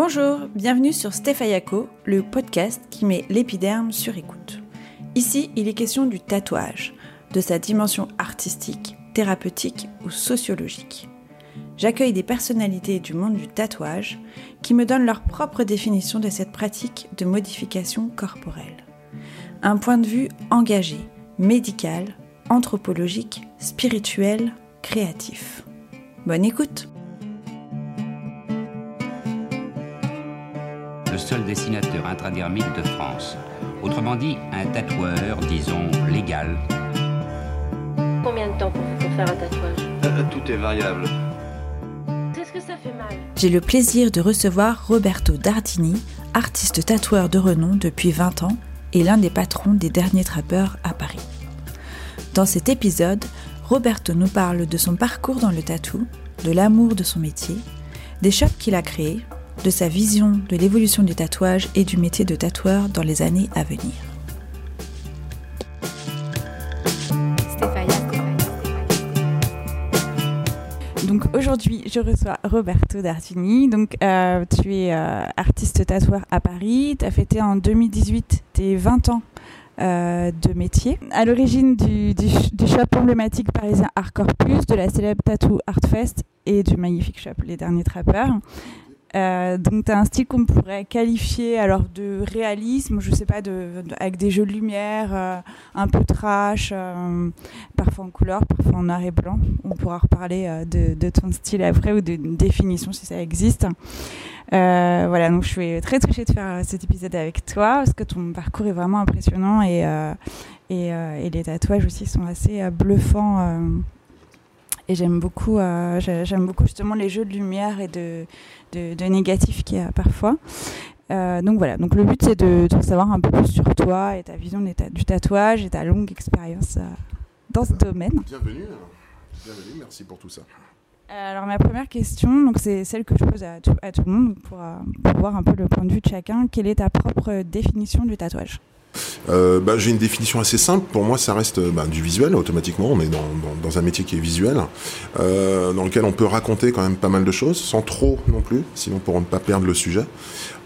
Bonjour, bienvenue sur Stéphayako, le podcast qui met l'épiderme sur écoute. Ici, il est question du tatouage, de sa dimension artistique, thérapeutique ou sociologique. J'accueille des personnalités du monde du tatouage qui me donnent leur propre définition de cette pratique de modification corporelle. Un point de vue engagé, médical, anthropologique, spirituel, créatif. Bonne écoute Le seul dessinateur intradermique de France. Autrement dit, un tatoueur, disons, légal. Combien de temps pour, pour faire un tatouage? Euh, Tout est variable. Qu'est-ce que ça fait mal? J'ai le plaisir de recevoir Roberto Dardini, artiste tatoueur de renom depuis 20 ans et l'un des patrons des derniers trappeurs à Paris. Dans cet épisode, Roberto nous parle de son parcours dans le tatou, de l'amour de son métier, des shops qu'il a créés, de sa vision de l'évolution du tatouage et du métier de tatoueur dans les années à venir. Donc aujourd'hui, je reçois Roberto Dardini. Donc euh, tu es euh, artiste tatoueur à Paris. Tu as fêté en 2018 tes 20 ans euh, de métier. À l'origine du, du, du shop emblématique parisien Art Corpus, de la célèbre Tattoo Art Fest et du magnifique shop Les Derniers Trappeurs. Euh, donc tu as un style qu'on pourrait qualifier alors de réalisme, je sais pas, avec des jeux de lumière, euh, un peu trash, euh, parfois en couleur, parfois en noir et blanc. On pourra reparler de, ton style après ou d'une définition si ça existe. Voilà, donc je suis très touchée de faire cet épisode avec toi parce que ton parcours est vraiment impressionnant et, et, les tatouages aussi sont assez bluffants. Et j'aime beaucoup, euh, j'aime beaucoup justement les jeux de lumière et de, de, de négatif qu'il y a parfois. Euh, donc voilà, donc le but c'est de, de savoir un peu plus sur toi et ta vision ta- du tatouage et ta longue expérience euh, dans ce domaine. Bienvenue. Bienvenue, merci pour tout ça. Alors ma première question, donc c'est celle que je pose à tout, à tout le monde pour, pour voir un peu le point de vue de chacun. Quelle est ta propre définition du tatouage? Euh, bah, J'ai une définition assez simple. Pour moi, ça reste euh, bah, du visuel automatiquement. On est dans, un métier qui est visuel, euh, dans lequel on peut raconter quand même pas mal de choses, sans trop non plus, sinon pour ne pas perdre le sujet.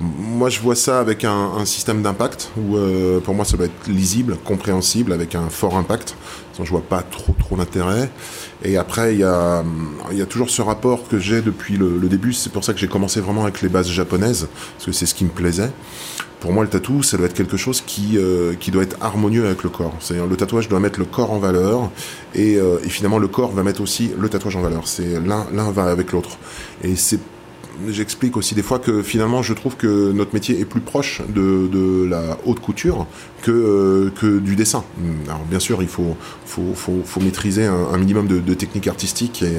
Moi, je vois ça avec un, système d'impact où, pour moi, ça doit être lisible, compréhensible, avec un fort impact. Sinon, je vois pas trop trop d'intérêt. Et après, il y a, toujours ce rapport que j'ai depuis le début. C'est pour ça que j'ai commencé vraiment avec les bases japonaises, parce que c'est ce qui me plaisait. Pour moi, le tatou, ça doit être quelque chose qui, euh, qui doit être harmonieux avec le corps. C'est-à-dire, le tatouage doit mettre le corps en valeur, et, euh, et finalement, le corps va mettre aussi le tatouage en valeur. C'est l'un, l'un va avec l'autre. Et c'est J'explique aussi des fois que finalement je trouve que notre métier est plus proche de, de la haute couture que, euh, que du dessin. Alors bien sûr il faut, faut, faut, faut maîtriser un, minimum de, de technique artistique et,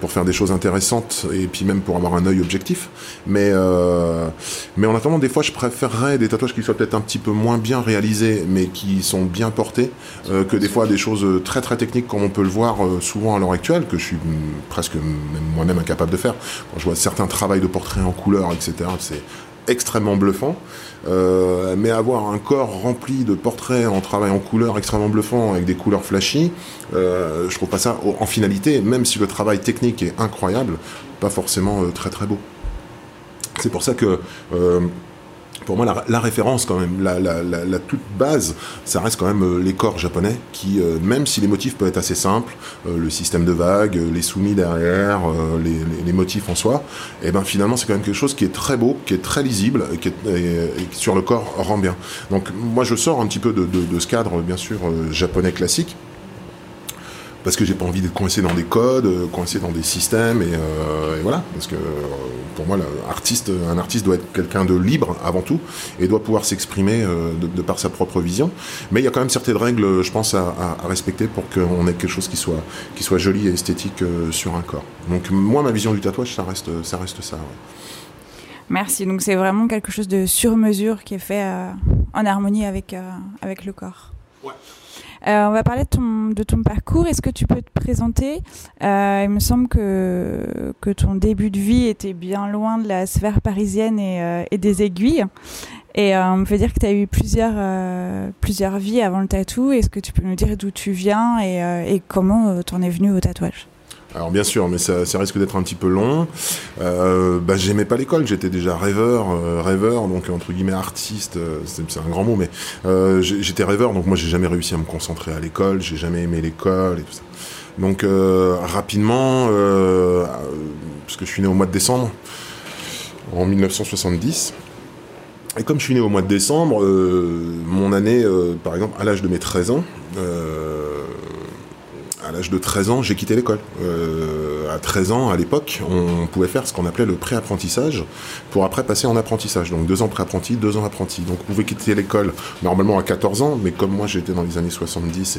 pour faire des choses intéressantes et puis même pour avoir un œil objectif. Mais, euh, mais en attendant des fois je préférerais des tatouages qui soient peut-être un petit peu moins bien réalisés mais qui sont bien portés euh, que des fois des choses très très techniques comme on peut le voir euh, souvent à l'heure actuelle que je suis presque même moi-même incapable de faire. Quand je vois certains travail de portrait en couleur, etc. C'est extrêmement bluffant. Euh, mais avoir un corps rempli de portraits en travail en couleur extrêmement bluffant avec des couleurs flashy, euh, je trouve pas ça en finalité, même si le travail technique est incroyable, pas forcément euh, très très beau. C'est pour ça que pour moi, la, référence, quand même, la, toute base, ça reste quand même euh, les corps japonais, qui, euh, même si les motifs peuvent être assez simples, euh, le système de vagues, les soumis derrière, les, motifs en soi, et ben finalement, c'est quand même quelque chose qui est très beau, qui est très lisible, et qui, sur le corps rend bien. Donc, moi, je sors un petit peu de, de, ce cadre, bien sûr, japonais classique, parce que j'ai pas envie d'être coincé dans des codes, euh, coincé dans des systèmes, et, euh, et voilà, parce que pour moi, l'artiste, un artiste doit être quelqu'un de libre avant tout, et doit pouvoir s'exprimer euh, de, de, par sa propre vision. Mais il y a quand même certaines règles, je pense, à, à, à respecter pour qu'on ait quelque chose qui soit, qui soit joli et esthétique euh, sur un corps. Donc moi, ma vision du tatouage, ça reste ça. Reste ça ouais. Merci. Donc c'est vraiment quelque chose de sur mesure qui est fait euh, en harmonie avec, euh, avec le corps. Ouais. Euh, on va parler de ton, parcours. Est-ce que tu peux te présenter? Euh, Il me semble que, que ton début de vie était bien loin de la sphère parisienne et, euh, des aiguilles. Et euh, on fait dire que tu as eu plusieurs, plusieurs vies avant le tatou. Est-ce que tu peux nous dire d'où tu viens et, euh, et comment tu en es venu au tatouage? Alors bien sûr, mais ça, risque d'être un petit peu long. Euh, bah, j'aimais pas l'école, j'étais déjà rêveur, euh, rêveur, donc entre guillemets artiste, euh, c'est un grand mot, mais j'étais rêveur, donc moi j'ai jamais réussi à me concentrer à l'école, j'ai jamais aimé l'école et tout ça. Donc rapidement, parce que je suis né au mois de décembre, en 1970. Et comme je suis né au mois de décembre, mon année, par exemple, à l'âge de mes 13 ans, à l'âge de 13 ans, j'ai quitté l'école. Euh, à 13 ans, à l'époque, on pouvait faire ce qu'on appelait le pré-apprentissage pour après passer en apprentissage. Donc deux ans pré-apprenti, deux ans apprenti. Donc vous pouvez quitter l'école normalement à 14 ans, mais comme moi j'étais dans les années 70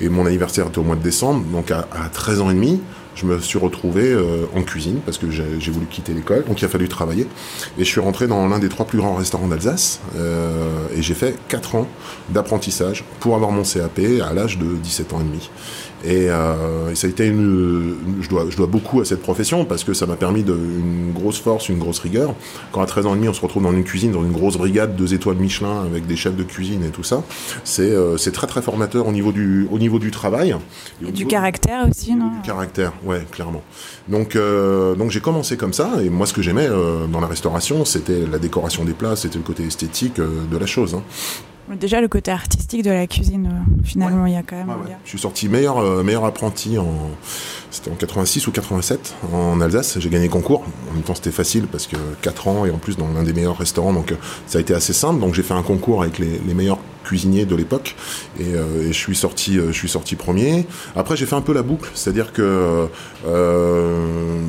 et, mon anniversaire était au mois de décembre, donc à, à 13 ans et demi, je me suis retrouvé euh, en cuisine parce que j'ai voulu quitter l'école, donc il a fallu travailler. Et je suis rentré dans l'un des trois plus grands restaurants d'Alsace euh, et j'ai fait 4 ans d'apprentissage pour avoir mon CAP à l'âge de 17 ans et demi. Et, euh, et ça a été une, je dois, je dois beaucoup à cette profession parce que ça m'a permis de, une grosse force, une grosse rigueur. Quand à 13 ans et demi, on se retrouve dans une cuisine, dans une grosse brigade, deux étoiles Michelin avec des chefs de cuisine et tout ça, c'est euh, c'est très très formateur au niveau du, au niveau du travail. Et du caractère aussi, non du caractère, ouais, clairement. Donc, euh, donc j'ai commencé comme ça, et moi, ce que j'aimais euh, dans la restauration, c'était la décoration des plats, c'était le côté esthétique de la chose. hein. Déjà, le côté artistique de la cuisine, euh, finalement, il y a quand même. Ouais. Je suis sorti meilleur, euh, meilleur apprenti en, c'était en 86 ou 87 en Alsace. J'ai gagné le concours. En même temps, c'était facile parce que 4 ans et en plus dans l'un des meilleurs restaurants, donc euh, ça a été assez simple. Donc j'ai fait un concours avec les, les meilleurs cuisiniers de l'époque et, euh, et je suis sorti, euh, je suis sorti premier. Après, j'ai fait un peu la boucle, c'est-à-dire que euh,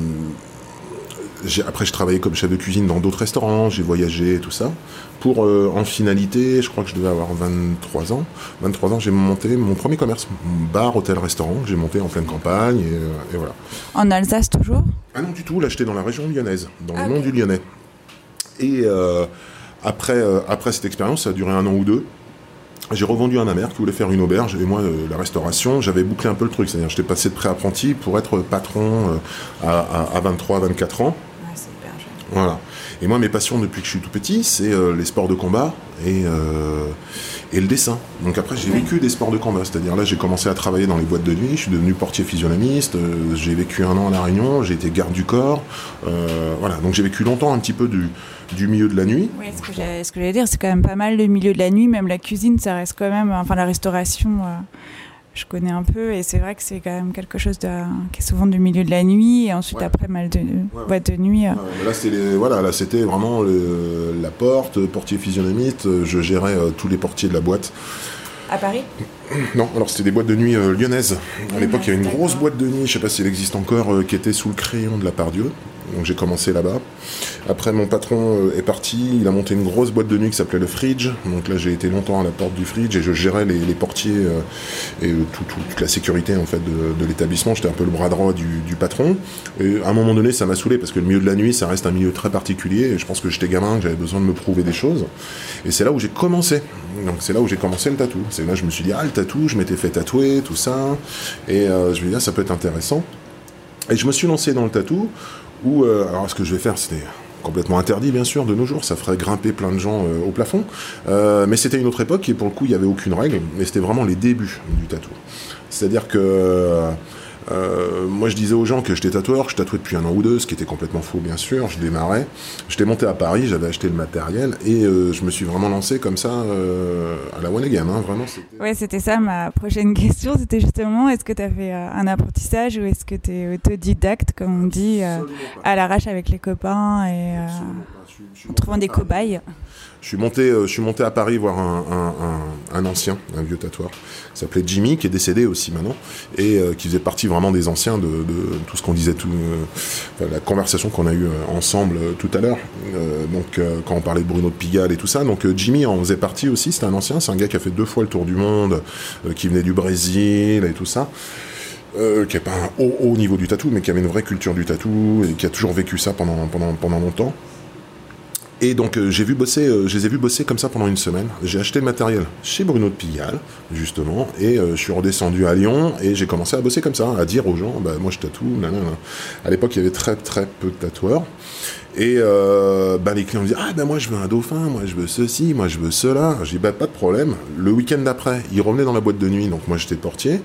j'ai- après, je travaillais comme chef de cuisine dans d'autres restaurants, j'ai voyagé et tout ça. Pour, euh, en finalité, je crois que je devais avoir 23 ans. 23 ans, j'ai monté mon premier commerce, bar, hôtel, restaurant, que j'ai monté en pleine campagne, et, euh, et voilà. En Alsace, toujours? Ah non, du tout, j'étais dans la région lyonnaise, dans Ah le nom oui. du Lyonnais. Et euh, après, euh, après cette expérience, ça a duré un an ou deux. J'ai revendu à ma mère qui voulait faire une auberge et moi euh, la restauration j'avais bouclé un peu le truc c'est-à-dire j'étais passé de pré-apprenti pour être patron à, à, à 23 24 ans Ouais, c'est hyper jeune. voilà. Et moi, mes passions depuis que je suis tout petit, c'est euh, les sports de combat et, euh, et le dessin. Donc après, j'ai vécu des sports de combat. C'est-à-dire là, j'ai commencé à travailler dans les boîtes de nuit. Je suis devenu portier physionomiste. euh, j'ai vécu un an à La Réunion. J'ai été garde du corps. euh, voilà. Donc j'ai vécu longtemps un petit peu du, du milieu de la nuit. Oui, ce que j'allais dire, c'est quand même pas mal le milieu de la nuit, même la cuisine, ça reste quand même, enfin la restauration, euh, je connais un peu, et c'est vrai que c'est quand même quelque chose de, qui est souvent du milieu de la nuit, et ensuite Ouais. après mal de ouais. boîte de nuit. euh. Là, c'était voilà, là, c'était vraiment le- la porte, portier physionomiste. euh, Je gérais euh, tous les portiers de la boîte. À Paris? Non, alors c'était des boîtes de nuit euh, lyonnaises. À l'époque, il y avait une grosse boîte de nuit, je sais pas si elle existe encore, qui était sous le crayon de la Pardieu. Donc j'ai commencé là-bas. Après, mon patron euh, est parti, il a monté une grosse boîte de nuit qui s'appelait le Fridge. Donc là, j'ai été longtemps à la porte du Fridge et je gérais les, portiers euh, et euh, tout- tout- toute la sécurité en fait de, l'établissement. J'étais un peu le bras droit du, patron. Et à un moment donné, ça m'a saoulé parce que le milieu de la nuit, ça reste un milieu très particulier. Et je pense que j'étais gamin, que j'avais besoin de me prouver des choses. Et c'est là où j'ai commencé. Donc c'est là où j'ai commencé le tatou. C'est là que je me suis dit, ah, le tatou, je m'étais fait tatouer, tout ça. Et je me dit, ah, ça peut être intéressant. Et je me suis lancé dans le tatou où, euh, alors ce que je vais faire, c'était complètement interdit bien sûr de nos jours, ça ferait grimper plein de gens euh, au plafond, Euh, mais c'était une autre époque et pour le coup il n'y avait aucune règle, mais c'était vraiment les débuts du tatou. C'est-à-dire que euh, moi je disais aux gens que j'étais tatoueur, je tatouais depuis un an ou deux, ce qui était complètement faux bien sûr, je démarrais, j'étais monté à Paris, j'avais acheté le matériel et euh, je me suis vraiment lancé comme ça euh, à la one again, hein, vraiment. Ouais, c'était ça ma prochaine question, c'était justement, est-ce que tu as fait euh, un apprentissage ou est-ce que tu es autodidacte, comme on dit, euh, à l'arrache avec les copains et euh, en trouvant des cobayes? Je suis monté, euh, je suis monté à Paris voir un, ancien, un vieux tatoueur, qui s'appelait Jimmy, qui est décédé aussi maintenant, et euh, qui faisait partie vraiment des anciens de, tout ce qu'on disait, tout, euh, la conversation qu'on a eue ensemble tout à l'heure. Donc quand on parlait de Bruno de Pigalle et tout ça, donc Jimmy en faisait partie aussi. C'est un ancien, c'est un gars qui a fait deux fois le tour du monde, qui venait du Brésil et tout ça. Qui n'est pas un haut, haut niveau du tatou, mais qui avait une vraie culture du tatou et qui a toujours vécu ça pendant, pendant, pendant longtemps. Et donc euh, j'ai vu bosser, euh, je les ai vus bosser comme ça pendant une semaine. J'ai acheté le matériel chez Bruno de Pigalle, justement, et euh, je suis redescendu à Lyon et j'ai commencé à bosser comme ça, à dire aux gens, bah moi je tatoue, nanana. À l'époque il y avait très très peu de tatoueurs. Et euh, bah, les clients me disent Ah, ben moi je veux un dauphin, moi je veux ceci, moi je veux cela. J'ai dit Bah, pas de problème. Le week-end d'après, ils revenaient dans la boîte de nuit, donc moi j'étais portier.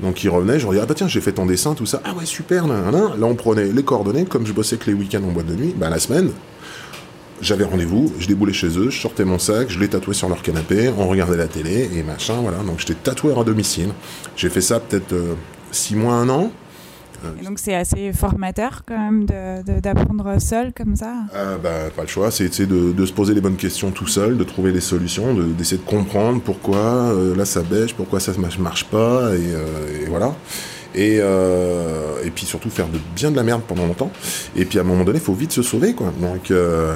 Donc ils revenaient, je leur dis Ah, bah tiens, j'ai fait ton dessin, tout ça. Ah, ouais, super, là. Là, on prenait les coordonnées, comme je bossais que les week-ends en boîte de nuit, bah, la semaine, j'avais rendez-vous, je déboulais chez eux, je sortais mon sac, je les tatouais sur leur canapé, on regardait la télé et machin, voilà. Donc j'étais tatoueur à domicile. J'ai fait ça peut-être euh, six mois, un an. Et donc c'est assez formateur quand même d'apprendre seul comme ça? Euh, bah, Pas le choix, c'est de, de, se poser les bonnes questions tout seul, de trouver les solutions, d'essayer de, comprendre pourquoi euh, là ça bêche, pourquoi ça ne marche pas, et, euh, et voilà. Et, euh, et puis surtout faire de, bien de la merde pendant longtemps. Et puis à un moment donné, il faut vite se sauver. Quoi. Donc, euh,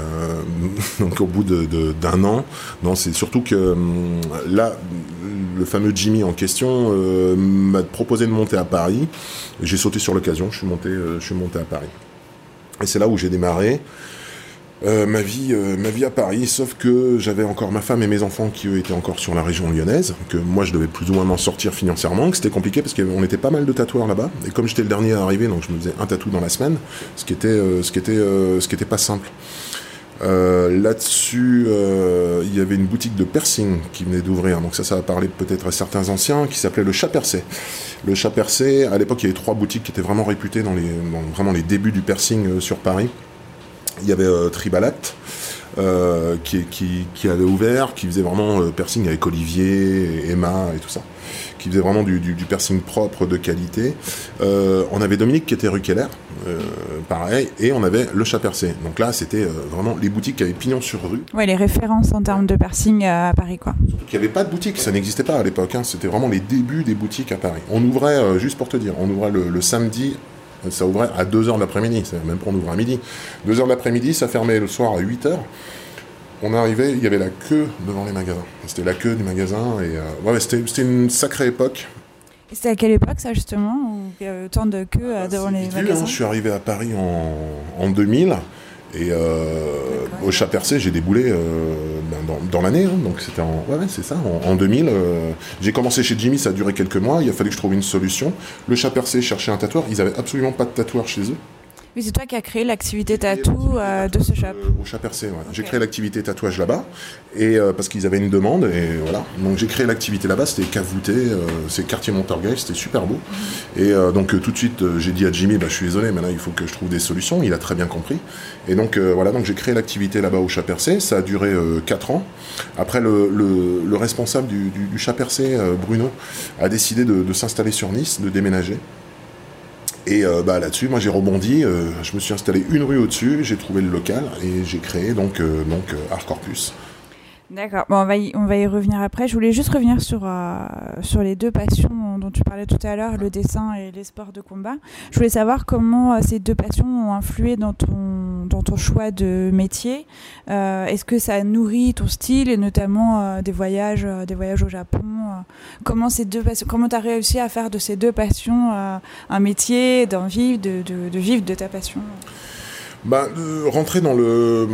donc au bout d'un de, an, non, c'est surtout que hum, là, le fameux Jimmy en question euh, m'a proposé de monter à Paris. J'ai sauté sur l'occasion, je suis monté, je suis monté à Paris. Et c'est là où j'ai démarré. Euh, ma, vie, euh, ma vie à Paris, sauf que j'avais encore ma femme et mes enfants qui étaient encore sur la région lyonnaise, que moi je devais plus ou moins m'en sortir financièrement, que c'était compliqué parce qu'on était pas mal de tatoueurs là-bas, et comme j'étais le dernier à arriver, donc je me faisais un tatou dans la semaine, ce qui était, euh, ce qui était, ce qui était pas simple. Là-dessus, il y avait une boutique de piercing qui venait d'ouvrir, donc ça, ça va parler peut-être à certains anciens, qui s'appelait le Chat Percé. Le Chat Percé, à l'époque, il y avait trois boutiques qui étaient vraiment réputées dans les débuts du piercing sur Paris. Il y avait euh, Tribalat, euh, qui, qui, qui, avait ouvert, qui faisait vraiment euh, piercing avec Olivier, et Emma et tout ça, qui faisait vraiment du, du, du piercing propre de qualité. Euh, on avait Dominique qui était rue Keller, pareil, et on avait le chat percé. Donc là, c'était vraiment les boutiques qui avaient pignon sur rue. Ouais, les références en termes de piercing à Paris, quoi. Surtout qu'il n'y avait pas de boutique, ça n'existait pas à l'époque. Hein. C'était vraiment les débuts des boutiques à Paris. On ouvrait, juste pour te dire, on ouvrait le, le samedi ça ouvrait à 2h de l'après-midi, même pas on ouvrait à midi. 2h de l'après-midi, ça fermait le soir à 8h. On arrivait, il y avait la queue devant les magasins. C'était la queue du magasin et euh, ouais, c'était une sacrée époque. C'était à quelle époque ça justement où il y avait autant de queues ah, devant les magasins hein, Je suis arrivé à Paris en, en 2000 et euh, au chat percé, j'ai déboulé euh, ben dans, dans l'année, hein, donc c'était en, ouais, ouais c'est ça, en, en 2000. Euh, j'ai commencé chez Jimmy, ça a duré quelques mois. Il a fallu que je trouve une solution. Le chat percé cherchait un tatoueur. Ils avaient absolument pas de tatoueur chez eux. Oui, c'est toi qui as créé l'activité tatou euh, de ce shop. Euh, au chat percé, ouais. Okay. J'ai créé l'activité tatouage là-bas, et euh, parce qu'ils avaient une demande, et voilà. Donc j'ai créé l'activité là-bas, c'était cavouté, euh, c'est quartier Montorgueil, c'était super beau. Mm -hmm. Et euh, donc tout de suite, j'ai dit à Jimmy, bah, je suis désolé, mais là il faut que je trouve des solutions. Il a très bien compris. Et donc voilà, donc j'ai créé l'activité là-bas au chat percé. Ça a duré 4 ans. Après, le, le, le responsable du, du, du chat percé, Bruno, a décidé de, de s'installer sur Nice, de déménager. Et euh, bah, là-dessus, moi j'ai rebondi, euh, je me suis installé une rue au-dessus, j'ai trouvé le local et j'ai créé donc, euh, donc Art Corpus. D'accord, bon, on, va y, revenir après. Je voulais juste revenir sur, euh, sur les deux passions dont tu parlais tout à l'heure, le dessin et les sports de combat. Je voulais savoir comment euh, ces deux passions ont influé dans ton, dans ton choix de métier. Euh, Est-ce que ça nourrit ton style et notamment euh, des, voyages, euh, des voyages au Japon Comment ces deux passions, comment tu as réussi à faire de ces deux passions un métier, d'en vivre, de, de, de vivre de ta passion? Bah, euh, rentrer dans le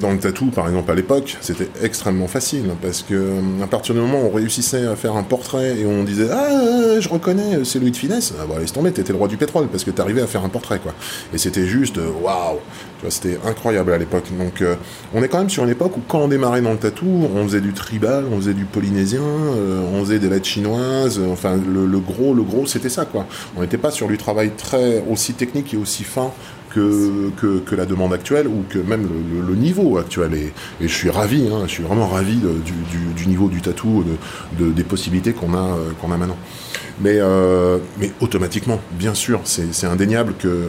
dans le tatou, par exemple, à l'époque, c'était extrêmement facile parce que à partir du moment où on réussissait à faire un portrait et on disait ah je reconnais c'est Louis de Finesse, ah, bah, laisse tomber, t'étais le roi du pétrole parce que t'arrivais à faire un portrait quoi. Et c'était juste waouh, tu vois, c'était incroyable à l'époque. Donc euh, on est quand même sur une époque où quand on démarrait dans le tatou, on faisait du tribal, on faisait du polynésien, euh, on faisait des lettres chinoises, enfin le, le gros le gros c'était ça quoi. On n'était pas sur du travail très aussi technique et aussi fin que, que, la demande actuelle ou que même le, niveau actuel. Et, je suis ravi, hein, je suis vraiment ravi du, niveau du tatou, de, de des possibilités qu'on a, euh, a maintenant. Mais, euh, mais automatiquement, bien sûr, c'est indéniable que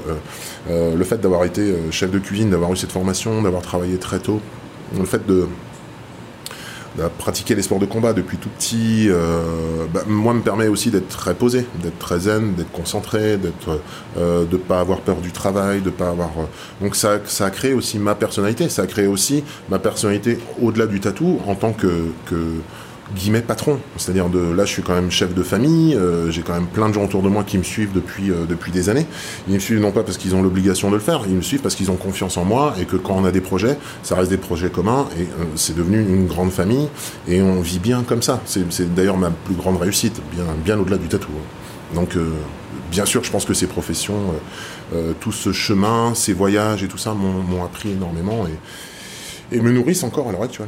euh, le fait d'avoir été chef de cuisine, d'avoir eu cette formation, d'avoir travaillé très tôt, le fait de pratiquer les sports de combat depuis tout petit, euh, bah, moi me permet aussi d'être très posé, d'être très zen, d'être concentré, d'être, euh, de pas avoir peur du travail, de pas avoir. Euh... Donc ça, ça a créé aussi ma personnalité, ça a créé aussi ma personnalité au-delà du tatou en tant que guillemets patron. C'est-à-dire de là, je suis quand même chef de famille. Euh, j'ai quand même plein de gens autour de moi qui me suivent depuis euh, depuis des années. Ils me suivent non pas parce qu'ils ont l'obligation de le faire, ils me suivent parce qu'ils ont confiance en moi et que quand on a des projets, ça reste des projets communs et euh, c'est devenu une grande famille et on vit bien comme ça. C'est d'ailleurs ma plus grande réussite, bien bien au-delà du tatou. Donc, bien sûr, je pense que ces professions, tout ce chemin, ces voyages et tout ça m'ont appris énormément et, et, me nourrissent encore à l'heure actuelle.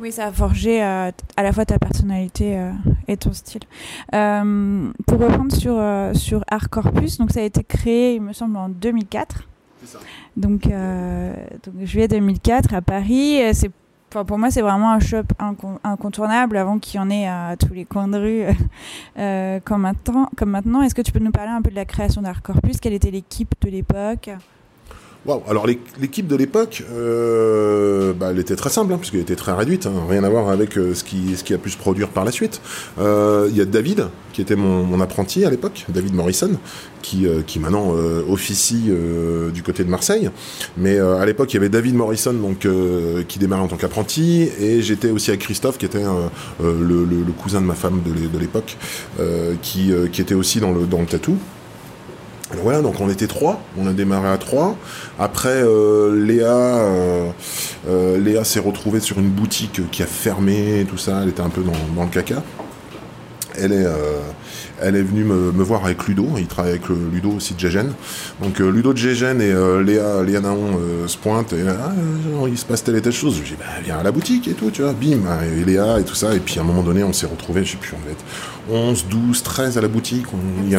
Oui, ça a forgé à la fois ta personnalité et ton style. pour reprendre sur, sur Art Corpus, donc ça a été créé, il me semble, en 2004. Ça. Donc, donc, juillet 2004 à Paris. C'est pour moi, c'est vraiment un shop incontournable avant qu'il y en ait à tous les coins de rue euh, comme maintenant. Comme maintenant. Est-ce que tu peux nous parler un peu de la création d'Art Corpus? Quelle était l'équipe de l'époque? Alors l'équipe de l'époque, euh, bah, elle était très simple, hein, puisqu'elle était très réduite, hein. rien à voir avec euh, ce, qui, ce qui a pu se produire par la suite. Euh, il y a David, qui était mon, apprenti à l'époque, David Morrison, qui, qui maintenant officie du côté de Marseille. Mais à l'époque, il y avait David Morrison, donc, qui démarrait en tant qu'apprenti, et j'étais aussi avec Christophe, qui était le, cousin de ma femme de l'époque, qui, qui était aussi dans le, dans le tatou voilà, donc on était trois, on a démarré à trois. Après, euh, Léa, euh, euh, Léa s'est retrouvée sur une boutique qui a fermé tout ça, elle était un peu dans, dans le caca. Elle est, elle est venue me, voir avec Ludo, il travaille avec le Ludo aussi de Gégène. Donc euh, Ludo de Gégène et euh, Léa, Léa Naon euh, se pointent et ah, il se passe telle et telle chose. Je dis bah, viens à la boutique et tout, tu vois, bim, et Léa et tout ça. Et puis à un moment donné, on s'est retrouvés, je sais plus, on devait être 11, 12, 13 à la boutique. Il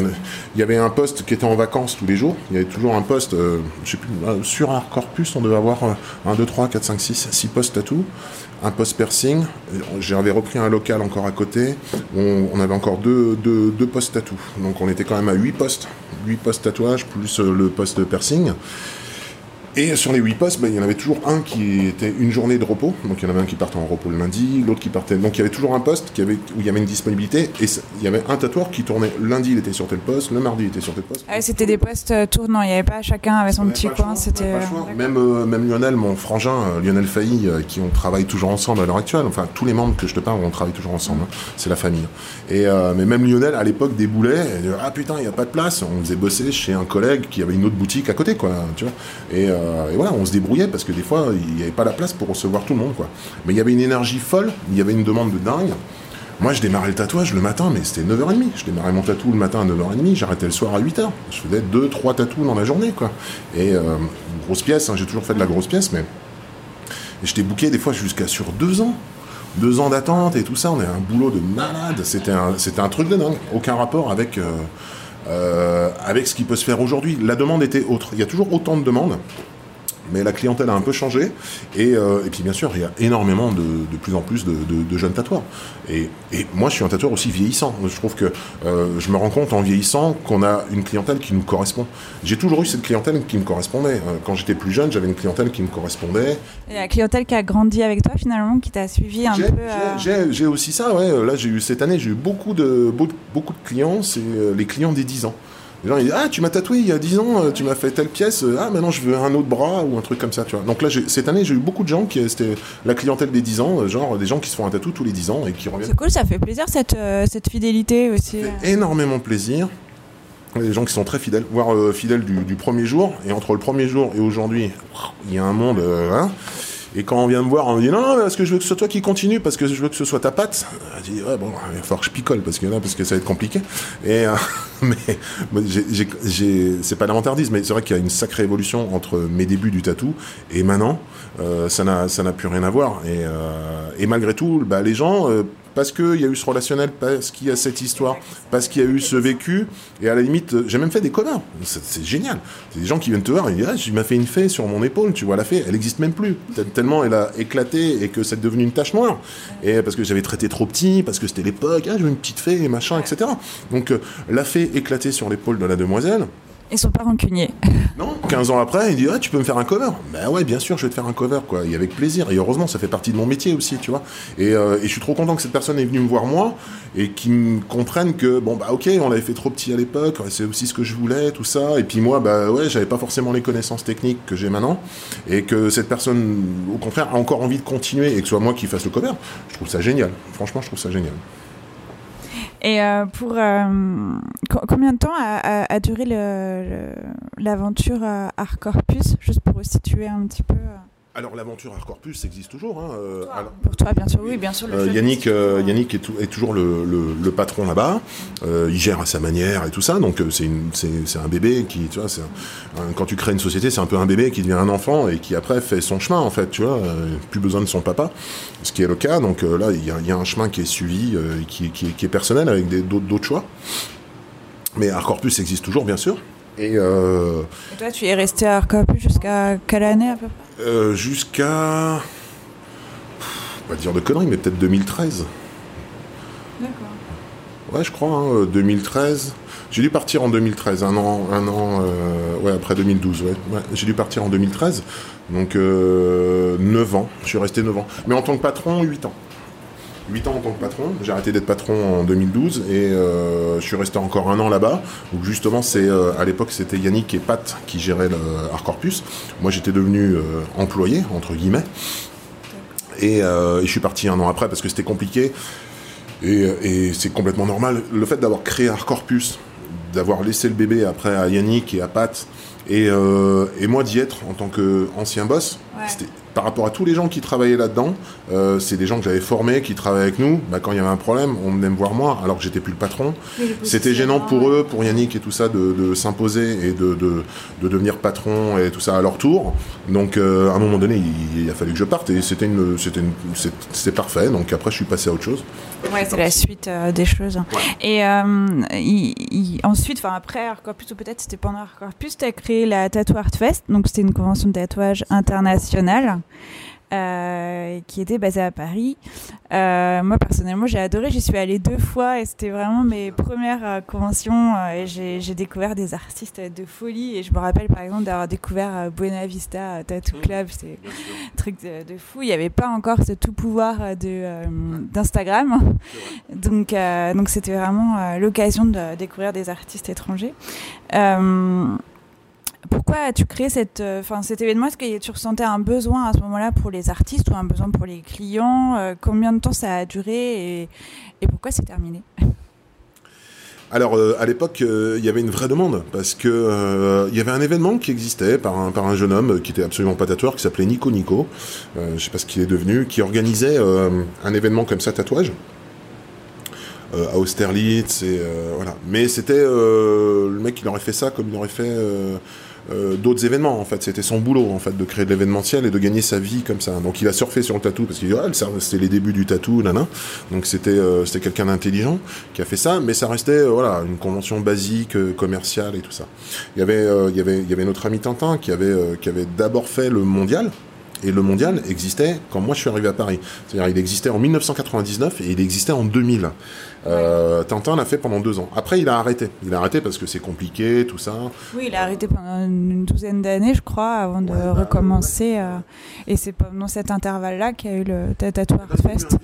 y, avait un poste qui était en vacances tous les jours. Il y avait toujours un poste, je sais plus, sur un corpus, on devait avoir 1, 2, 3, 4, 5, 6, 6 postes à tout un post piercing. J'avais repris un local encore à côté. On, avait encore deux, deux, deux postes tatou. Donc on était quand même à 8 postes. 8 postes tatouage plus euh, le poste piercing. Et sur les 8 postes, ben, il y en avait toujours un qui était une journée de repos. Donc il y en avait un qui partait en repos le lundi, l'autre qui partait. Donc il y avait toujours un poste qui avait, où il y avait une disponibilité. Et il y avait un tatoueur qui tournait lundi, il était sur tel poste, le mardi, il était sur tel poste. Ah, c'était des postes euh, tournants, il n'y avait pas chacun avait son petit coin. C'était euh, même, euh, même Lionel, mon frangin, Lionel Failly, qui on travaille toujours ensemble à l'heure actuelle. Enfin, tous les membres que je te parle, on travaille toujours ensemble. Hein. C'est la famille. Et, mais même Lionel, à l'époque, déboulait. Et, ah putain, il n'y a pas de place. On faisait bosser chez un collègue qui avait une autre boutique à côté, quoi. Tu vois. Et, et voilà, on se brouillait parce que des fois, il n'y avait pas la place pour recevoir tout le monde. Quoi. Mais il y avait une énergie folle, il y avait une demande de dingue. Moi, je démarrais le tatouage le matin, mais c'était 9h30. Je démarrais mon tatou le matin à 9h30, j'arrêtais le soir à 8h. Je faisais 2-3 tatous dans la journée, quoi. Et euh, grosse pièce, hein, j'ai toujours fait de la grosse pièce, mais. J'étais bouqué des fois jusqu'à sur 2 ans. Deux ans d'attente et tout ça, on est un boulot de malade. C'était un, truc de dingue. Aucun rapport euh, euh, avec ce qui peut se faire aujourd'hui. La demande était autre. Il y a toujours autant de demandes mais la clientèle a un peu changé. Et, euh, et puis bien sûr, il y a énormément de, de plus en plus de, de, jeunes tatoueurs. Et, et, moi, je suis un tatoueur aussi vieillissant. Je trouve que euh, je me rends compte en vieillissant qu'on a une clientèle qui nous correspond. J'ai toujours eu cette clientèle qui me correspondait. Euh, quand j'étais plus jeune, j'avais une clientèle qui me correspondait. Et la clientèle qui a grandi avec toi finalement, qui t'a suivi un peu. J'ai aussi ça, ouais. Là, j'ai eu cette année, j'ai eu beaucoup de, beaucoup de clients, c'est les clients des 10 ans. Les gens ils disent Ah, tu m'as tatoué il y a 10 ans, euh, tu m'as fait telle pièce, euh, ah, maintenant je veux un autre bras ou un truc comme ça, tu vois. Donc là, cette année, j'ai eu beaucoup de gens qui. C'était la clientèle des 10 ans, euh, genre des gens qui se font un tatou tous les 10 ans et qui reviennent. C'est cool, ça fait plaisir cette, cette fidélité aussi. Ça fait énormément plaisir. Des gens qui sont très fidèles, voire fidèles du, premier jour. Et entre le premier jour et aujourd'hui, il y a un monde. Hein et quand on vient me voir, on me dit non, est-ce que je veux que ce soit toi qui continue parce que je veux que ce soit ta patte? Je dis ouais, bon, il va falloir que je picole parce que là, parce que ça va être compliqué. Et, euh, mais c'est pas l'avantardise, mais c'est vrai qu'il y a une sacrée évolution entre mes débuts du tatou et maintenant. Euh, ça n'a plus rien à voir. Et, euh, malgré tout, bah, les gens parce qu'il y a eu ce relationnel, parce qu'il y a cette histoire, parce qu'il y a eu ce vécu. Et à la limite, j'ai même fait des covers. C'est génial. C'est des gens qui viennent te voir et disent Ah, je m'as fait une fée sur mon épaule, tu vois, la fée, elle n'existe même plus. Tellement elle a éclaté et que c'est devenu une tache noire. Et parce que j'avais traité trop petit, parce que c'était l'époque, ah, j'ai une petite fée, machin, etc. Donc euh, la fée éclatée sur l'épaule de la demoiselle, ils sont pas rancuniers. Non, 15 ans après, il dit ah, tu peux me faire un cover Ben ouais, bien sûr, je vais te faire un cover, quoi. Avec plaisir. Et heureusement, ça fait partie de mon métier aussi, tu vois. Et, euh, je suis trop content que cette personne est venue me voir moi et qui me comprenne que, bon, bah ok, on l'avait fait trop petit à l'époque, c'est aussi ce que je voulais, tout ça. Et puis moi, bah ouais, j'avais pas forcément les connaissances techniques que j'ai maintenant. Et que cette personne, au contraire, a encore envie de continuer et que ce soit moi qui fasse le cover. Je trouve ça génial. Franchement, je trouve ça génial. Et euh, pour euh, combien de temps a, duré l'aventure à Art Corpus, juste pour situer un petit peu Alors l'aventure Hardcore Plus existe toujours. Hein, euh, alors- Pour toi, bien sûr, oui, bien sûr. le Euh, Yannick, euh. Yannick est, tou- est toujours le, le- le patron là-bas. Euh, il gère à sa manière et tout ça. Donc c'est un bébé qui, tu vois, un- quand tu crées une société, c'est un peu un bébé qui devient un enfant et qui après fait son chemin en fait. Tu vois, plus besoin de son papa, ce qui est le cas. Donc euh, là, il y, a- il y a un chemin qui est suivi, euh, et qui, qui est- qui est personnel avec des- d'autres choix. Mais Hardcore Plus existe toujours, bien sûr. Et euh, Et toi, tu es resté à Plus jusqu'à quelle année à peu près euh, jusqu'à, on va dire de conneries, mais peut-être 2013. D'accord. Ouais, je crois, hein, euh, 2013. J'ai dû partir en 2013, un an, un an euh, ouais, après 2012, ouais. Ouais, J'ai dû partir en 2013, donc euh, 9 ans, je suis resté 9 ans. Mais en tant que patron, 8 ans. 8 ans en tant que patron, j'ai arrêté d'être patron en 2012 et euh, je suis resté encore un an là-bas. Donc justement, c'est euh, à l'époque c'était Yannick et Pat qui géraient le Hardcore Plus. Moi j'étais devenu euh, employé entre guillemets et, et je suis parti un an après parce que c'était compliqué. Et, et c'est complètement normal. Le fait d'avoir créé Hardcore Plus, d'avoir laissé le bébé après à Yannick et à Pat, et, et moi d'y être en tant qu'ancien boss, Ouais. c'était- par rapport à tous les gens qui travaillaient là-dedans, euh, c'est des gens que j'avais formés, qui travaillaient avec nous. Bah, quand il y avait un problème, on venait me voir moi, alors que j'étais plus le patron. C'était gênant pour eux, pour Yannick et tout ça, de, de s'imposer et de, de, de devenir patron et tout ça à leur tour. Donc, euh, à un moment donné, il, il a fallu que je parte et c'était une, c'était une, c'est- parfait. Donc après, je suis passé à autre chose. Ouais, c'est la suite euh, des choses. Et euh, il- il- ensuite, enfin après Hardcore Plus, ou peut-être c'était pendant Hardcore Plus, tu as créé la Tattoo Art Fest. Donc c'était une convention de tatouage internationale euh, qui était basée à Paris. Euh, moi personnellement, j'ai adoré. J'y suis allée deux fois et c'était vraiment mes premières euh, conventions. et j'ai découvert des artistes de folie. Et je me rappelle par exemple d'avoir découvert Buena Vista Tattoo Club. C'est un truc de, de fou. Il n'y avait pas encore ce tout pouvoir de, euh, d'Instagram. Donc, donc c'était vraiment l'occasion de découvrir des artistes étrangers. Euh, pourquoi as-tu créé cette, euh, cet événement? Est-ce que tu ressentais un besoin à ce moment-là pour les artistes ou un besoin pour les clients? Euh, Combien de temps ça a duré et, pourquoi c'est terminé? Alors euh, à l'époque, il y avait une vraie demande parce que il y avait un événement qui existait par un, par un jeune homme qui était absolument pas tatoueur, qui s'appelait Nico Nico. Je sais pas ce qu'il est devenu, qui organisait un événement comme ça tatouage à Austerlitz et voilà. Mais c'était le mec, il aurait fait ça comme il aurait fait. Euh, d'autres événements en fait. C'était son boulot en fait de créer de l'événementiel et de gagner sa vie comme ça. Donc il a surfé sur le tatou parce qu'il dit ah, c'était les débuts du tatou nana. Donc c'était euh, c'était quelqu'un d'intelligent qui a fait ça mais ça restait euh, voilà une convention basique commerciale et tout ça. Il y avait il y avait il y avait notre ami Tintin qui avait qui avait d'abord fait le mondial. Et le mondial existait quand moi je suis arrivé à Paris. C'est-à-dire il existait en 1999 et il existait en 2000. Euh, Tintin l'a fait pendant deux ans. Après il a arrêté. Il a arrêté parce que c'est compliqué, tout ça. Oui, il a arrêté pendant une douzaine d'années, je crois, avant de recommencer. euh, et c'est pendant cet intervalle-là qu'il y a eu le Tattoo Art Fest.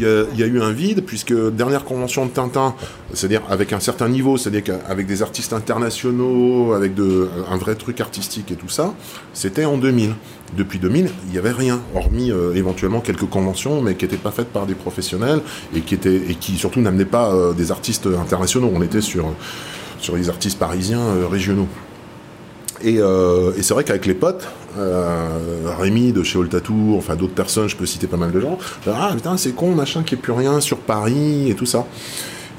Il y, a, eu un vide puisque dernière convention de Tintin, c'est-à-dire avec un certain niveau, c'est-à-dire qu'avec des artistes internationaux, avec un vrai truc artistique et tout ça, c'était en 2000. Depuis 2000, il n'y avait rien, hormis euh, éventuellement quelques conventions, mais qui n'étaient pas faites par des professionnels et qui étaient et qui surtout n'amenaient pas euh, des artistes internationaux. On était sur sur les artistes parisiens euh, régionaux. Et c'est vrai qu'avec les potes, euh, Rémi de chez All Tattoo, enfin d'autres personnes, je peux citer pas mal de gens, ah putain c'est con, machin, qu'il n'y ait plus rien sur Paris et tout ça.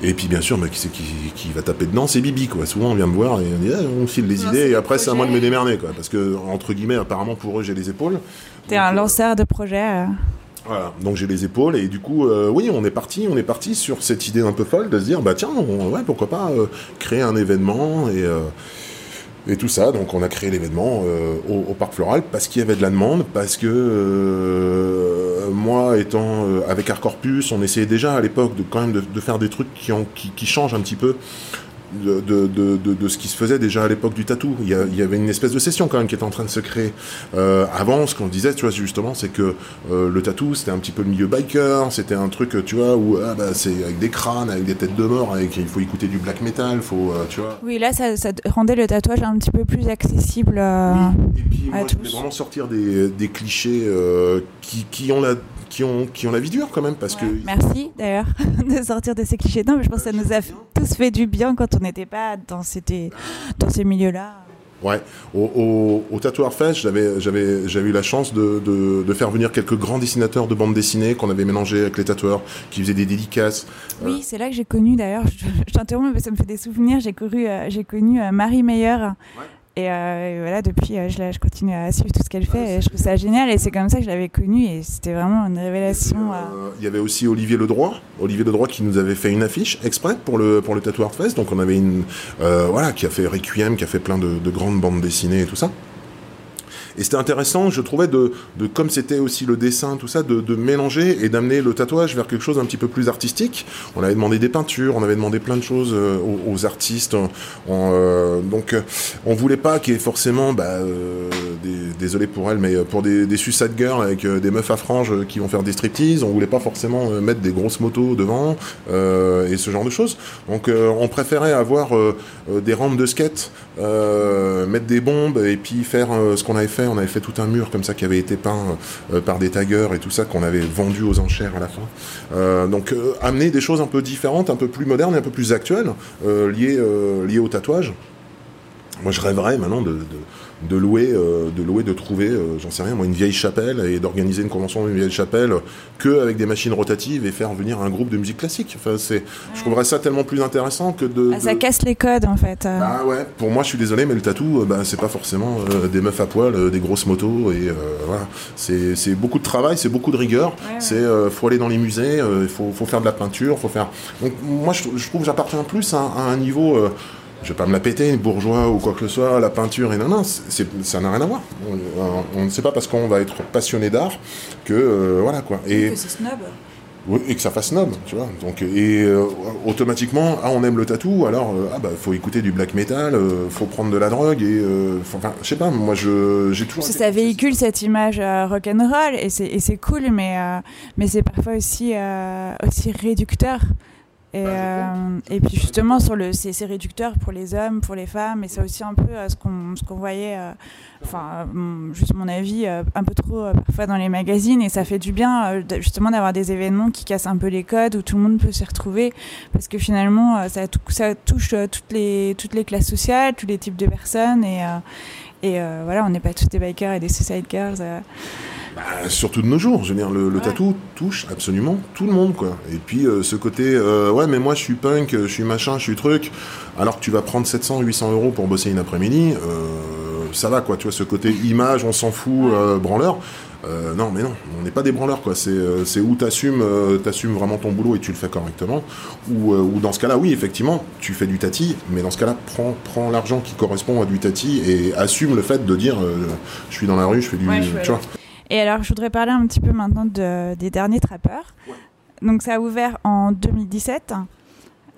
Et puis bien sûr, bah, qui c'est qui, qui va taper dedans C'est Bibi, quoi. Souvent on vient me voir et on dit, ah, on file les Non, idées et après c'est à moi de me démerder, quoi. Parce que, entre guillemets, apparemment pour eux j'ai les épaules. T'es un euh, lanceur de projet. euh. voilà, donc j'ai les épaules et du coup, euh, oui, on est parti, on est parti sur cette idée un peu folle de se dire, bah tiens, on- ouais, pourquoi pas euh, créer un événement et euh, et tout ça. Donc on a créé l'événement euh, au, parc floral parce qu'il y avait de la demande, parce que euh, moi étant euh, avec Hardcore Plus, on essayait déjà à l'époque de quand même de, faire des trucs qui, ont, qui changent un petit peu. De, de, de, ce qui se faisait déjà à l'époque du tatou. Il y, a- il y avait une espèce de session quand même qui était en train de se créer. Euh, avant, ce qu'on disait, tu vois, justement, c'est que euh, le tatou, c'était un petit peu le milieu biker, c'était un truc, tu vois, où ah, bah, c'est avec des crânes, avec des têtes de mort, avec, il faut écouter du black metal, faut, euh, tu vois. Oui, là, ça, ça rendait le tatouage un petit peu plus accessible. euh, Et puis à moi, je voulais tous. vraiment sortir des, des clichés qui, qui, ont la, qui, ont, qui ont la vie dure quand même, parce Ouais. que... Merci d'ailleurs de sortir de ces clichés. Non, mais je pense que ça nous a tous fait du bien quand on n'était pas dans, ces- dans ces milieux-là. Ouais, au, au, Tatoueur Fest, j'avais, j'avais, j'avais eu la chance de, de, de, faire venir quelques grands dessinateurs de bande dessinée qu'on avait mélangés avec les tatoueurs, qui faisaient des dédicaces. Oui, c'est là que j'ai connu d'ailleurs, je, t'interromps mais ça me fait des souvenirs, j'ai, couru, j'ai connu Marie Meyer. Ouais. Euh, et, voilà, depuis, euh, je, je, continue à suivre tout ce qu'elle fait. Et je trouve ça génial. Et c'est comme ça que je l'avais connue. Et c'était vraiment une révélation. Euh, il y avait aussi Olivier Ledroit. Olivier Ledroit qui nous avait fait une affiche exprès pour le, pour le Tattoo Fest. Donc on avait une. voilà, qui a fait Requiem, qui a fait plein de, de grandes bandes dessinées et tout ça. Et c'était intéressant, je trouvais, de, comme c'était aussi le dessin, tout ça, de, mélanger et d'amener le tatouage vers quelque chose un petit peu plus artistique. On avait demandé des peintures, on avait demandé plein de choses euh, aux, artistes. euh, donc, on voulait pas qu'il y ait forcément, bah, euh, désolé pour elle, mais pour des, des suicide girls avec euh, des meufs à franges qui vont faire des striptease, on voulait pas forcément mettre des grosses motos devant et ce genre de choses. Donc, on préférait avoir des rampes de skate, mettre des bombes et puis faire ce qu'on avait fait on avait fait tout un mur comme ça qui avait été peint euh, par des taggers et tout ça qu'on avait vendu aux enchères à la fin. Euh, donc euh, amener des choses un peu différentes, un peu plus modernes et un peu plus actuelles liées, au tatouage. Moi, je rêverais maintenant de, louer, de louer, de trouver, j'en sais rien, moi, une vieille chapelle et d'organiser une convention d'une vieille chapelle que avec des machines rotatives et faire venir un groupe de musique classique. Enfin, c'est, je trouverais ça tellement plus intéressant que de. Ah, ça casse les codes, en fait. Ah ouais. Pour moi, je suis désolé, mais le tatou, bah, c'est pas forcément des meufs à poil, des grosses motos et voilà. C'est, c'est beaucoup de travail, c'est beaucoup de rigueur. C'est, faut aller dans les musées, il faut, faut, faire de la peinture, faut faire. Donc moi, je, je trouve que j'appartiens plus à, à un niveau je vais pas me la péter, bourgeois ou quoi que ce soit, la peinture et non, non, ça n'a rien à voir. On ne sait pas parce qu'on va être passionné d'art que euh, voilà quoi. Et que c'est snob. Oui, et que ça fasse snob, tu vois. Donc et euh, automatiquement, ah on aime le tatou, alors euh, ah bah faut écouter du black metal, faut prendre de la drogue et enfin je sais pas, moi je j'ai toujours. Ça véhicule cette image rock and roll et c'est cool, mais mais c'est parfois aussi aussi réducteur. Et, bah, euh, et puis justement, sur le, c'est, réducteur pour les hommes, pour les femmes, et c'est aussi un peu euh, ce, qu'on, ce qu'on voyait, euh, enfin, juste mon avis, un peu trop parfois dans les magazines, et ça fait du bien justement d'avoir des événements qui cassent un peu les codes, où tout le monde peut s'y retrouver, parce que finalement, ça, ça touche toutes les, toutes les classes sociales, tous les types de personnes, et, et voilà, on n'est pas tous des bikers et des suicide girls. Bah, surtout de nos jours, je veux dire, le, tatou touche absolument tout le monde, quoi. Et puis euh, ce côté, euh, ouais, mais moi je suis punk, je suis machin, je suis truc, alors que tu vas prendre 700, 800 euros pour bosser une après-midi, euh, ça va, quoi. Tu vois, ce côté image, on s'en fout, branleur. Non, mais non, on n'est pas des branleurs, quoi. C'est où t'assumes, t'assumes vraiment ton boulot et tu le fais correctement. Ou, ou dans ce cas-là, oui, effectivement, tu fais du tati, mais dans ce cas-là, prends, prends l'argent qui correspond à du tati et assume le fait de dire, je suis dans la rue, je fais du, tu vois. Et alors, je voudrais parler un petit peu maintenant de, des derniers trappeurs. Donc, ça a ouvert en 2017.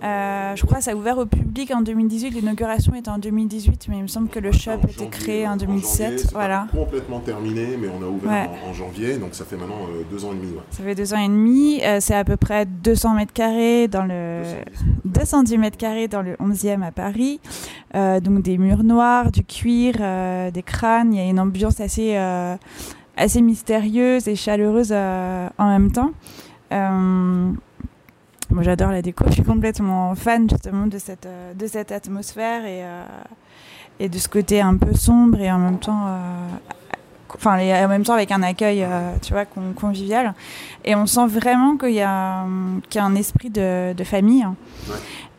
Euh, je crois que ça a ouvert au public en 2018. L'inauguration était en 2018, mais il me semble que le shop a été créé en 2017. En voilà. complètement terminé, mais on a ouvert en, janvier, donc ça fait maintenant euh, deux ans et demi. Ça fait deux ans et demi. Euh, c'est à peu près 200 mètres carrés dans le 210 mètres carrés dans le 11e à Paris. donc des murs noirs, du cuir, des crânes. Il y a une ambiance assez assez mystérieuse et chaleureuse en même temps. Euh, moi, j'adore la déco. Je suis complètement fan justement de cette, euh, de cette atmosphère et, et de ce côté un peu sombre et en même temps enfin en même temps avec un accueil tu vois convivial et on sent vraiment qu'il y a qu'il y a un esprit de, de famille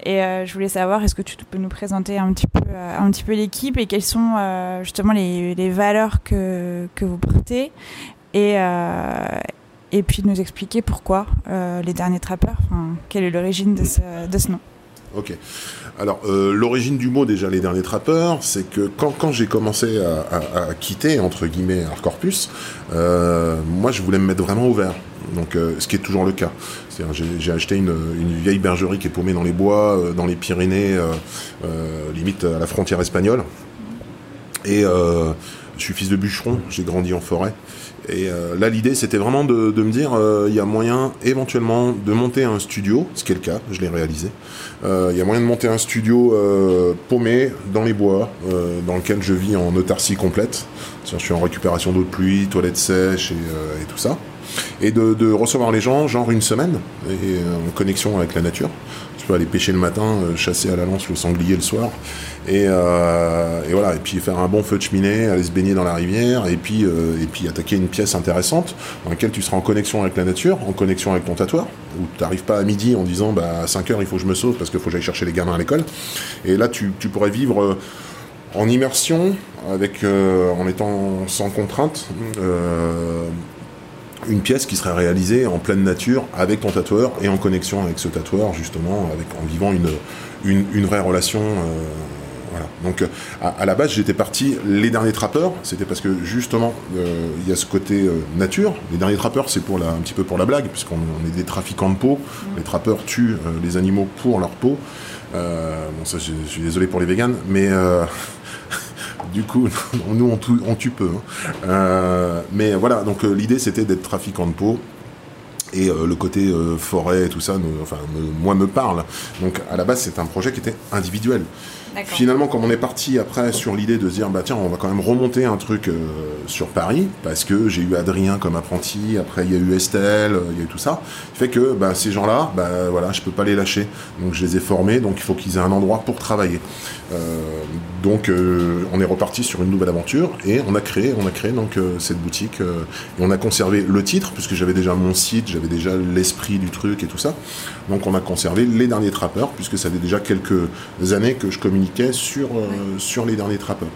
et euh, je voulais savoir, est-ce que tu peux nous présenter un petit peu, euh, un petit peu l'équipe et quelles sont euh, justement les, les, valeurs que, que vous portez et, et puis nous expliquer pourquoi les derniers trappeurs, quelle est l'origine de ce, de ce nom. Ok. Alors, l'origine du mot, déjà, les derniers trappeurs, c'est que quand, quand j'ai commencé à, à, quitter, entre guillemets, Arcorpus, moi, je voulais me mettre vraiment ouvert. Donc, ce qui est toujours le cas. J'ai acheté une, vieille bergerie qui est paumée dans les bois, euh, dans les Pyrénées, euh, euh, limite à la frontière espagnole. Et je suis fils de bûcheron, j'ai grandi en forêt. Et là, l'idée, c'était vraiment de, me dire, il y a moyen éventuellement de monter un studio, ce qui est le cas, je l'ai réalisé. Il y a moyen de monter un studio paumé dans les bois, dans lequel je vis en autarcie complète. Je suis en récupération d'eau de pluie, toilettes sèches et tout ça et de, recevoir les gens, genre une semaine, et, en connexion avec la nature. Tu peux aller pêcher le matin, chasser à la lance le sanglier le soir. Et, et, voilà, et puis faire un bon feu de cheminée, aller se baigner dans la rivière, et puis, et puis attaquer une pièce intéressante dans laquelle tu seras en connexion avec la nature, en connexion avec ton tatoueur, où tu n'arrives pas à midi en disant bah, à 5 heures il faut que je me sauve parce qu'il faut que j'aille chercher les gamins à l'école. Et là tu, tu pourrais vivre en immersion, avec, euh, en étant sans contrainte, euh, une pièce qui serait réalisée en pleine nature avec ton tatoueur et en connexion avec ce tatoueur, justement, avec, en vivant une, une, vraie relation. Euh, voilà. Donc à, la base j'étais parti les derniers trappeurs, c'était parce que justement il y a ce côté nature. Les derniers trappeurs c'est pour la, un petit peu pour la blague puisqu'on est des trafiquants de peau. Mmh. Les trappeurs tuent les animaux pour leur peau. bon ça je, suis désolé pour les véganes, mais du coup, nous, on tue, on tue peu. Hein. Euh, mais voilà, donc euh, l'idée, c'était d'être trafiquant de peau. Et euh, le côté forêt et tout ça, enfin, moi, me parle. Donc, à la base, c'est un projet qui était individuel. Finalement, comme on est parti après sur l'idée de se dire, bah tiens, on va quand même remonter un truc euh, sur Paris, parce que j'ai eu Adrien comme apprenti, après il y a eu Estelle, il y a eu tout ça, fait que bah, ces gens-là, bah, voilà, je peux pas les lâcher. Donc je les ai formés, donc il faut qu'ils aient un endroit pour travailler. Euh, donc euh, on est reparti sur une nouvelle aventure et on a créé, on a créé donc cette boutique on a conservé le titre puisque j'avais déjà mon site, j'avais déjà l'esprit du truc et tout ça. Donc on a conservé les derniers trappeurs puisque ça fait déjà quelques années que je communique sur, euh, sur les derniers trappeurs.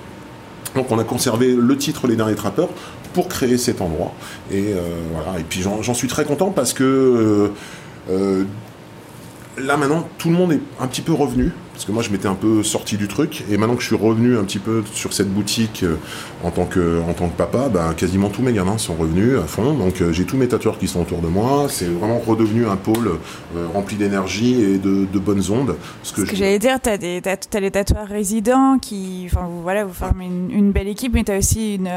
Donc on a conservé le titre Les derniers trappeurs pour créer cet endroit. Et euh, puis j'en suis très content parce que euh, là maintenant tout le monde est un petit peu revenu parce que moi je m'étais un peu sorti du truc. Et maintenant que je suis revenu un petit peu sur cette boutique euh, en tant que en tant que papa bah, quasiment tous mes gamins sont revenus à fond. Donc euh, j'ai tous mes tatoueurs qui sont autour de moi. C'est vraiment redevenu un pôle euh, rempli d'énergie et de, bonnes ondes. Ce que, j'allais dire tu as, les tatoueurs résidents qui enfin voilà vous formez une, belle équipe mais tu as aussi une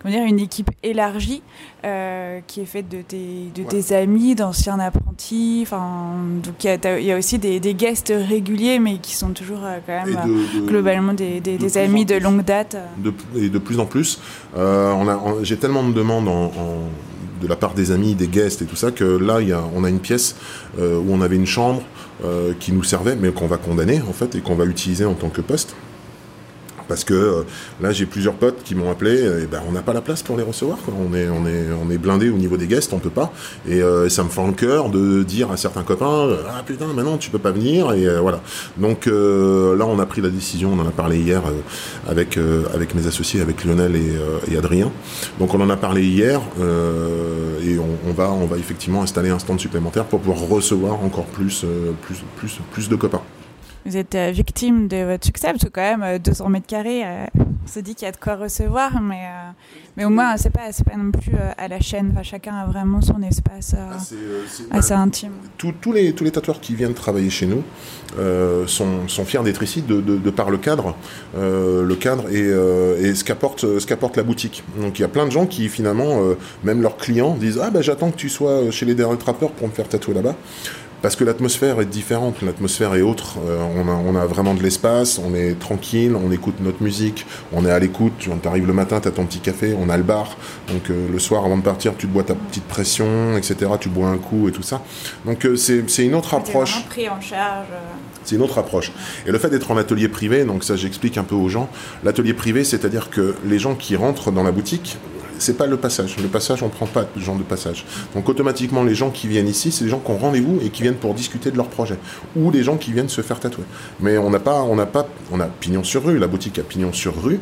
comment dire, une équipe élargie euh, qui est faite de tes, de tes amis, d'anciens apprentis. Enfin, donc il y, a aussi des, des, guests réguliers, mais qui sont toujours euh, quand même euh, globalement des, des, amis de longue date. et de plus en plus. on j'ai tellement de demandes en, de la part des amis, des guests et tout ça, que là, y a, on a une pièce où on avait une chambre qui nous servait, mais qu'on va condamner en fait et qu'on va utiliser en tant que poste parce que euh, là j'ai plusieurs potes qui m'ont appelé et ben on n'a pas la place pour les recevoir on est blindé au niveau des guests on peut pas. Et, euh, ça me fend le cœur de dire à certains copains euh, ah putain maintenant tu peux pas venir et voilà. Donc là on a pris la décision on en a parlé hier avec avec mes associés avec Lionel et, Adrien. Donc on en a parlé hier et on, va on va effectivement installer un stand supplémentaire pour pouvoir recevoir encore plus plus plus plus de copains vous êtes euh, victime de votre succès, parce que quand même, 200 euh, mètres carrés, euh, on se dit qu'il y a de quoi recevoir, mais, mais au moins, c'est pas, pas non plus à la chaîne. Enfin, chacun a vraiment son espace ah, assez intime. Tous les, tous les tatoueurs qui viennent travailler chez nous sont, sont, fiers d'être ici de, de, par le cadre, le cadre et, et ce qu'apporte la boutique. Donc il y a plein de gens qui finalement, même leurs clients, disent Ah ben j'attends que tu sois chez les derniers trappeurs pour me faire tatouer là-bas parce que l'atmosphère est différente, l'atmosphère est autre. Euh, on, a, on, a, vraiment de l'espace, on est tranquille, on écoute notre musique, on est à l'écoute. Tu arrives le matin, tu as ton petit café, on a le bar. Donc euh, le soir, avant de partir, tu bois ta petite pression, etc. Tu bois un coup et tout ça. Donc euh, c'est une autre approche. pris en charge. C'est une autre approche. Et le fait d'être en atelier privé, donc ça j'explique un peu aux gens, l'atelier privé, c'est-à-dire que les gens qui rentrent dans la boutique, c'est pas le passage. Le passage, on prend pas de gens de passage. Donc automatiquement, les gens qui viennent ici, c'est des gens qui ont rendez-vous et qui viennent pour discuter de leur projet, ou des gens qui viennent se faire tatouer. Mais on n'a pas, on n'a pas, on a pignon sur rue. La boutique a pignon sur rue.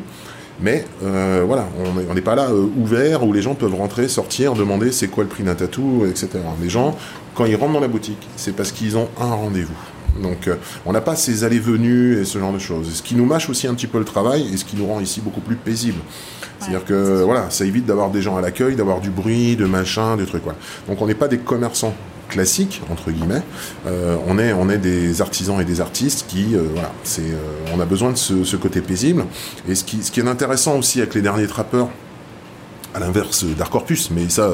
Mais euh, voilà, on n'est pas là euh, ouvert où les gens peuvent rentrer, sortir, demander c'est quoi le prix d'un tatou, etc. Les gens, quand ils rentrent dans la boutique, c'est parce qu'ils ont un rendez-vous. Donc euh, on n'a pas ces allées-venues et ce genre de choses. Ce qui nous mâche aussi un petit peu le travail et ce qui nous rend ici beaucoup plus paisible. C'est-à-dire que voilà, ça évite d'avoir des gens à l'accueil, d'avoir du bruit, de machin, des trucs. Donc on n'est pas des commerçants classiques entre guillemets. Euh, on est on est des artisans et des artistes qui euh, voilà, c'est on a besoin de ce, ce, côté paisible. Et ce qui ce qui est intéressant aussi avec les derniers trappeurs à l'inverse d'Arcorpus, mais ça,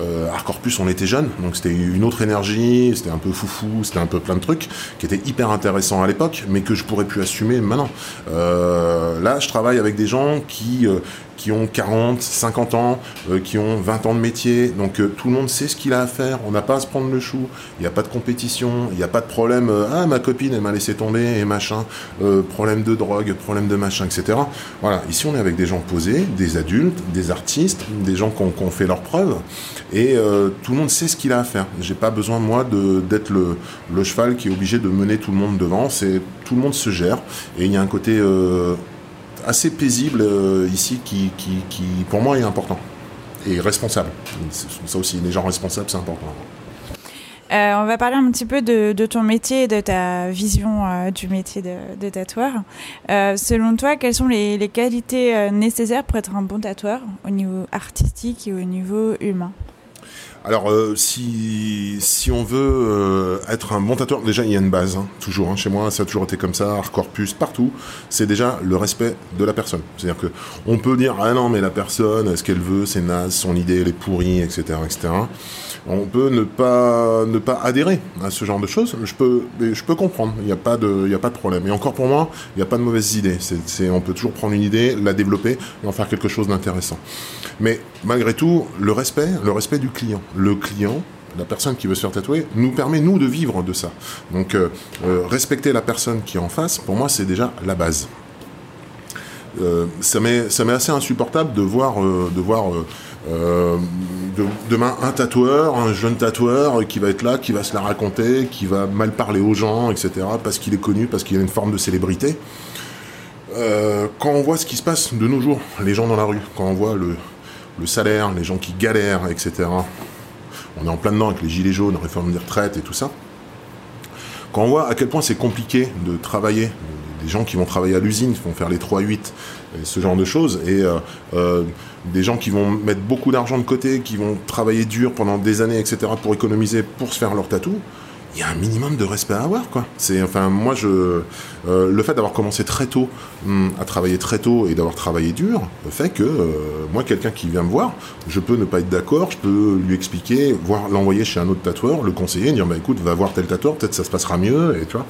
euh, Arcorpus, on était jeunes, donc c'était une autre énergie, c'était un peu foufou, c'était un peu plein de trucs qui étaient hyper intéressants à l'époque, mais que je pourrais plus assumer maintenant. Euh, là, je travaille avec des gens qui, euh, qui ont 40, 50 ans, euh, qui ont 20 ans de métier. Donc euh, tout le monde sait ce qu'il a à faire. On n'a pas à se prendre le chou. Il n'y a pas de compétition. Il n'y a pas de problème. euh, ah, ma copine, elle m'a laissé tomber et machin. Problème de drogue, problème de machin, etc. Voilà. Ici, on est avec des gens posés, des adultes, des artistes, des gens qui ont, fait leurs preuves. Et tout le monde sait ce qu'il a à faire. J'ai pas besoin, moi, d'être le, le cheval qui est obligé de mener tout le monde devant. C'est tout le monde se gère. Et il y a un côté assez paisible euh, ici qui, qui, qui, pour moi, est important. Et responsable. Ça aussi, les gens responsables, c'est important. Euh, on va parler un petit peu de, ton métier et de ta vision euh, du métier de, tatoueur. Selon toi, quelles sont les, qualités nécessaires pour être un bon tatoueur au niveau artistique et au niveau humain? Alors, euh, si, si on veut euh, être un bon tatoueur, déjà, il y a une base, hein, toujours. hein, chez moi, ça a toujours été comme ça, Art Corpus, partout. C'est déjà le respect de la personne. C'est-à-dire que on peut dire, ah non, mais la personne, ce qu'elle veut, c'est naze, son idée, elle est pourrie, etc., etc. On peut ne pas, ne pas adhérer à ce genre de choses. Je peux, je peux comprendre. Il n'y a pas de, a pas de problème. Et encore pour moi, il n'y a pas de mauvaise idée. C'est, on peut toujours prendre une idée, la développer et en faire quelque chose d'intéressant. Mais malgré tout, le respect, le respect du client. Le client, la personne qui veut se faire tatouer, nous permet, nous, de vivre de ça. Donc, euh, euh, respecter la personne qui est en face, pour moi, c'est déjà la base. Euh, ça m'est ça m'est assez insupportable de voir, euh, de voir euh, de- demain un tatoueur, un jeune tatoueur qui va être là, qui va se la raconter, qui va mal parler aux gens, etc., parce qu'il est connu, parce qu'il a une forme de célébrité. Euh, quand on voit ce qui se passe de nos jours, les gens dans la rue, quand on voit le, le salaire, les gens qui galèrent, etc. On est en plein dedans avec les gilets jaunes, réforme des retraites et tout ça. Quand on voit à quel point c'est compliqué de travailler, des gens qui vont travailler à l'usine, qui vont faire les 3-8, et ce genre de choses, et euh, euh, des gens qui vont mettre beaucoup d'argent de côté, qui vont travailler dur pendant des années, etc., pour économiser, pour se faire leur tatou, il y a un minimum de respect à avoir, quoi. C'est, enfin, moi, je, euh, le fait d'avoir commencé très tôt hum, à travailler très tôt et d'avoir travaillé dur fait que euh, moi, quelqu'un qui vient me voir, je peux ne pas être d'accord, je peux lui expliquer, voir l'envoyer chez un autre tatoueur, le conseiller, dire bah écoute, va voir tel tatoueur, peut-être ça se passera mieux, et tu vois.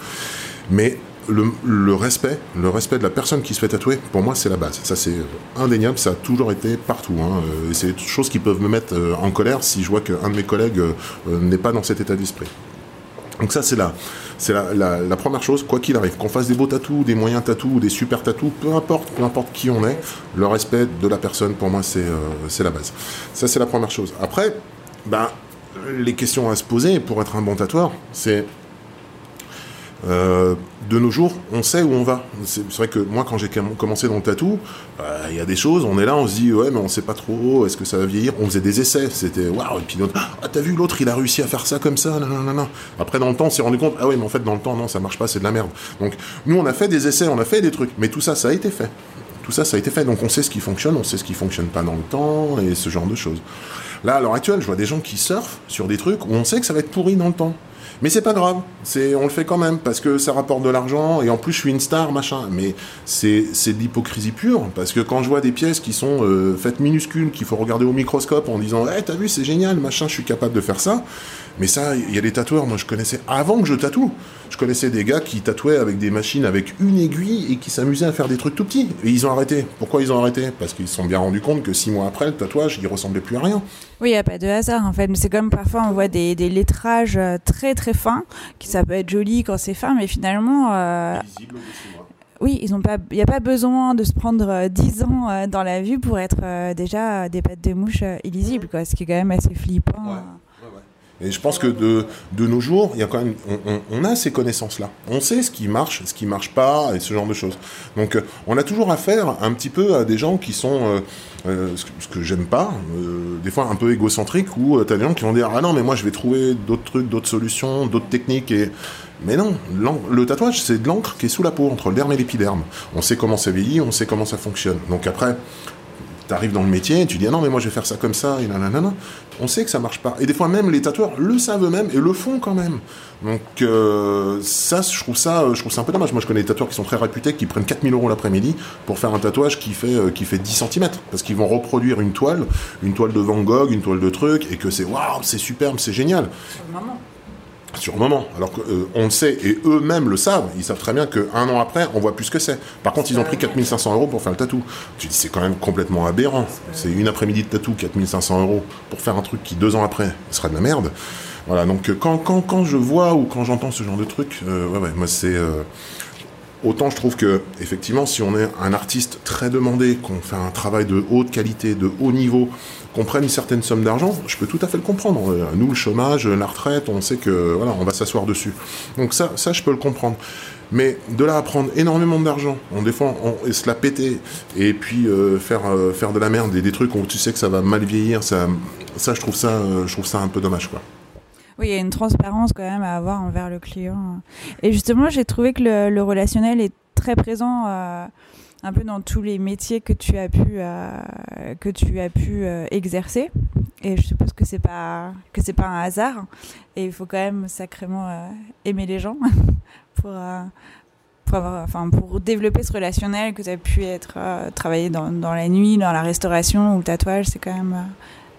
Mais le, respect, le respect de la personne qui se fait tatouer, pour moi, c'est la base. Ça, c'est euh, indéniable, ça a toujours été partout. Hein. Euh, Et c'est des choses qui peuvent me mettre euh, en colère si je vois qu'un de mes collègues n'est pas dans cet état d'esprit. Donc ça, c'est la, c'est la, première chose, quoi qu'il arrive. Qu'on fasse des beaux tatous, des moyens tatous, ou des super tatous, peu importe, peu importe qui on est, le respect de la personne, pour moi, c'est, la base. Ça, c'est la première chose. Après, ben, les questions à se poser pour être un bon tatoueur, c'est de nos jours, on sait où on va. C'est vrai que moi, quand j'ai com- commencé dans le tatou, euh, il y a des choses, on est là, on se dit, ouais, mais on sait pas trop, est-ce que ça va vieillir? On faisait des essais, c'était waouh, et puis l'autre, ah, t'as vu, l'autre, il a réussi à faire ça comme ça, non, non, non, non. Après, dans le temps, on s'est rendu compte, ah ouais, mais en fait, dans le temps, non, ça marche pas, c'est de la merde. Donc, nous, on a fait des essais, on a fait des trucs, mais tout ça, ça a été fait. Tout ça, ça a été fait, donc on sait ce qui fonctionne, on sait ce qui fonctionne pas dans le temps, et ce genre de choses. Là, à l'heure actuelle, je vois des gens qui surfent sur des trucs où on sait que ça va être pourri dans le temps. Mais c'est pas grave, c'est on le fait quand même parce que ça rapporte de l'argent et en plus je suis une star machin. Mais c'est c'est de l'hypocrisie pure parce que quand je vois des pièces qui sont euh, faites minuscules qu'il faut regarder au microscope en disant eh t'as vu c'est génial machin je suis capable de faire ça. Mais ça il y a des tatoueurs moi je connaissais avant que je tatoue. Je connaissais des gars qui tatouaient avec des machines avec une aiguille et qui s'amusaient à faire des trucs tout petits et ils ont arrêté. Pourquoi ils ont arrêté? Parce qu'ils se sont bien rendus compte que six mois après le tatouage il ressemblait plus à rien. Oui, il n'y a pas de hasard en fait. Mais c'est comme parfois on voit des, des lettrages euh, très très fins, qui ça peut être joli quand c'est fin, mais finalement, euh, oui, il n'y a pas besoin de se prendre euh, 10 ans dans la vue pour être déjà des pattes de mouche illisibles, quoi. Ce qui est quand même assez flippant. Ouais. Et je pense que de, de nos jours, il y a quand même, on, a ces connaissances-là. On sait ce qui marche, ce qui marche pas, et ce genre de choses. Donc, euh, on a toujours affaire un petit peu à des gens qui sont, euh, euh, ce que, j'aime pas, des fois un peu égocentriques, où tu as des gens qui vont dire ah non mais moi je vais trouver d'autres trucs, d'autres solutions, d'autres techniques et mais non, le tatouage, c'est de l'encre qui est sous la peau, entre le et l'épiderme. On sait comment ça vieillit, on sait comment ça fonctionne. Donc après, tu arrives dans le métier, tu dis ah non mais moi je vais faire ça comme ça et nanana. On sait que ça marche pas. Et des fois même les tatoueurs le savent eux-mêmes et le font quand même. Donc euh, ça, je trouve ça, je trouve ça un peu dommage. Moi je connais des tatoueurs qui sont très réputés, qui prennent 4000 euros l'après-midi pour faire un tatouage qui fait euh, qui fait 10 cm parce qu'ils vont reproduire une toile, une toile de Van Gogh, une toile de truc et que c'est waouh, c'est superbe, c'est génial. Alors qu'on le sait, et eux-mêmes le savent, ils savent très bien qu'un an après, on voit plus ce que c'est. Par contre, ils ont pris 4500 euros pour faire le tatou. Tu dis, c'est quand même complètement aberrant. C'est une après-midi de tatou, 4500 euros, pour faire un truc qui, deux ans après, sera de la merde. Voilà, donc quand, quand, quand je vois ou quand j'entends ce genre de truc, ouais, ouais, moi c'est... Autant je trouve que, effectivement, si on est un artiste très demandé, qu'on fait un travail de haute qualité, de haut niveau, qu'on prenne une certaine somme d'argent, je peux tout à fait le comprendre. Euh, nous, le chômage, la retraite, on sait que voilà, on va s'asseoir dessus. Donc ça, je peux le comprendre. Mais de là à prendre énormément d'argent, on défend, on, se la péter, et puis euh, faire euh, faire de la merde et des trucs où tu sais que ça va mal vieillir, ça, je trouve ça, je trouve ça un peu dommage, quoi. Oui, il y a une transparence quand même à avoir envers le client. Et justement, j'ai trouvé que le, relationnel est très présent euh, un peu dans tous les métiers que tu as pu, euh, que tu as pu euh, exercer. Et je suppose que c'est pas que c'est pas un hasard. Et il faut quand même sacrément aimer les gens pour pour, avoir, enfin, pour développer ce relationnel que tu as pu être travailler dans, dans, la nuit, dans la restauration ou le tatouage, c'est quand même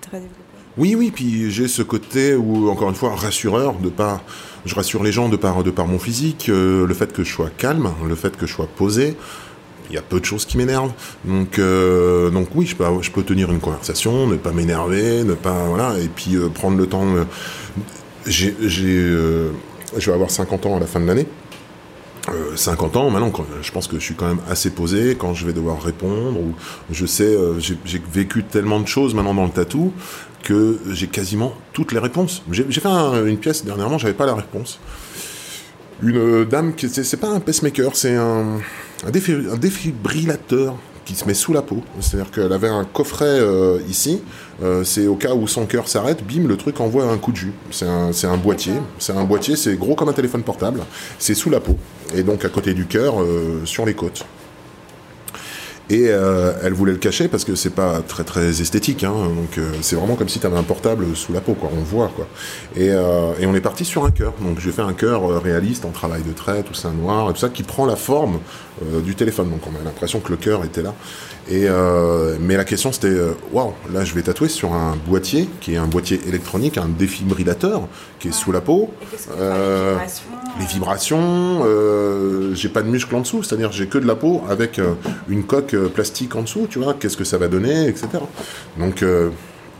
très développé. Oui, oui, puis j'ai ce côté où, encore une fois, rassureur, de pas, je rassure les gens de par, de par mon physique, euh, le fait que je sois calme, le fait que je sois posé, il y a peu de choses qui m'énervent. Donc, euh, donc oui, je peux, tenir une conversation, ne pas m'énerver, ne pas, voilà, et puis euh, prendre le temps. je vais avoir 50 ans à la fin de l'année. 50 ans, maintenant, je pense que je suis quand même assez posé quand je vais devoir répondre, ou je sais, euh, j'ai vécu tellement de choses maintenant dans le tatou que j'ai quasiment toutes les réponses. J'ai fait un, une pièce dernièrement, j'avais pas la réponse. Une dame qui, c'est pas un pacemaker, c'est un, un défibrillateur qui se met sous la peau. C'est-à-dire qu'elle avait un coffret euh, ici. Euh, c'est au cas où son cœur s'arrête, bim, le truc envoie un coup de jus. C'est un, un, boîtier. C'est un boîtier, c'est gros comme un téléphone portable. C'est sous la peau. Et donc à côté du cœur, euh, sur les côtes. Et euh, elle voulait le cacher parce que c'est pas très très esthétique. Hein, donc euh, c'est vraiment comme si tu avais un portable sous la peau, quoi. On voit, quoi. Et, euh, et on est parti sur un cœur. Donc j'ai fait un cœur réaliste en travail de trait, tout ça noir, et tout ça qui prend la forme du téléphone. Donc on a l'impression que le cœur était là. Et euh, mais la question c'était, waouh, là je vais tatouer sur un boîtier qui est un boîtier électronique, un défibrillateur qui est sous la peau. Euh, les vibrations, euh, j'ai pas de muscle en dessous, c'est-à-dire j'ai que de la peau avec euh, une coque plastique en dessous, tu vois, qu'est-ce que ça va donner, etc. Donc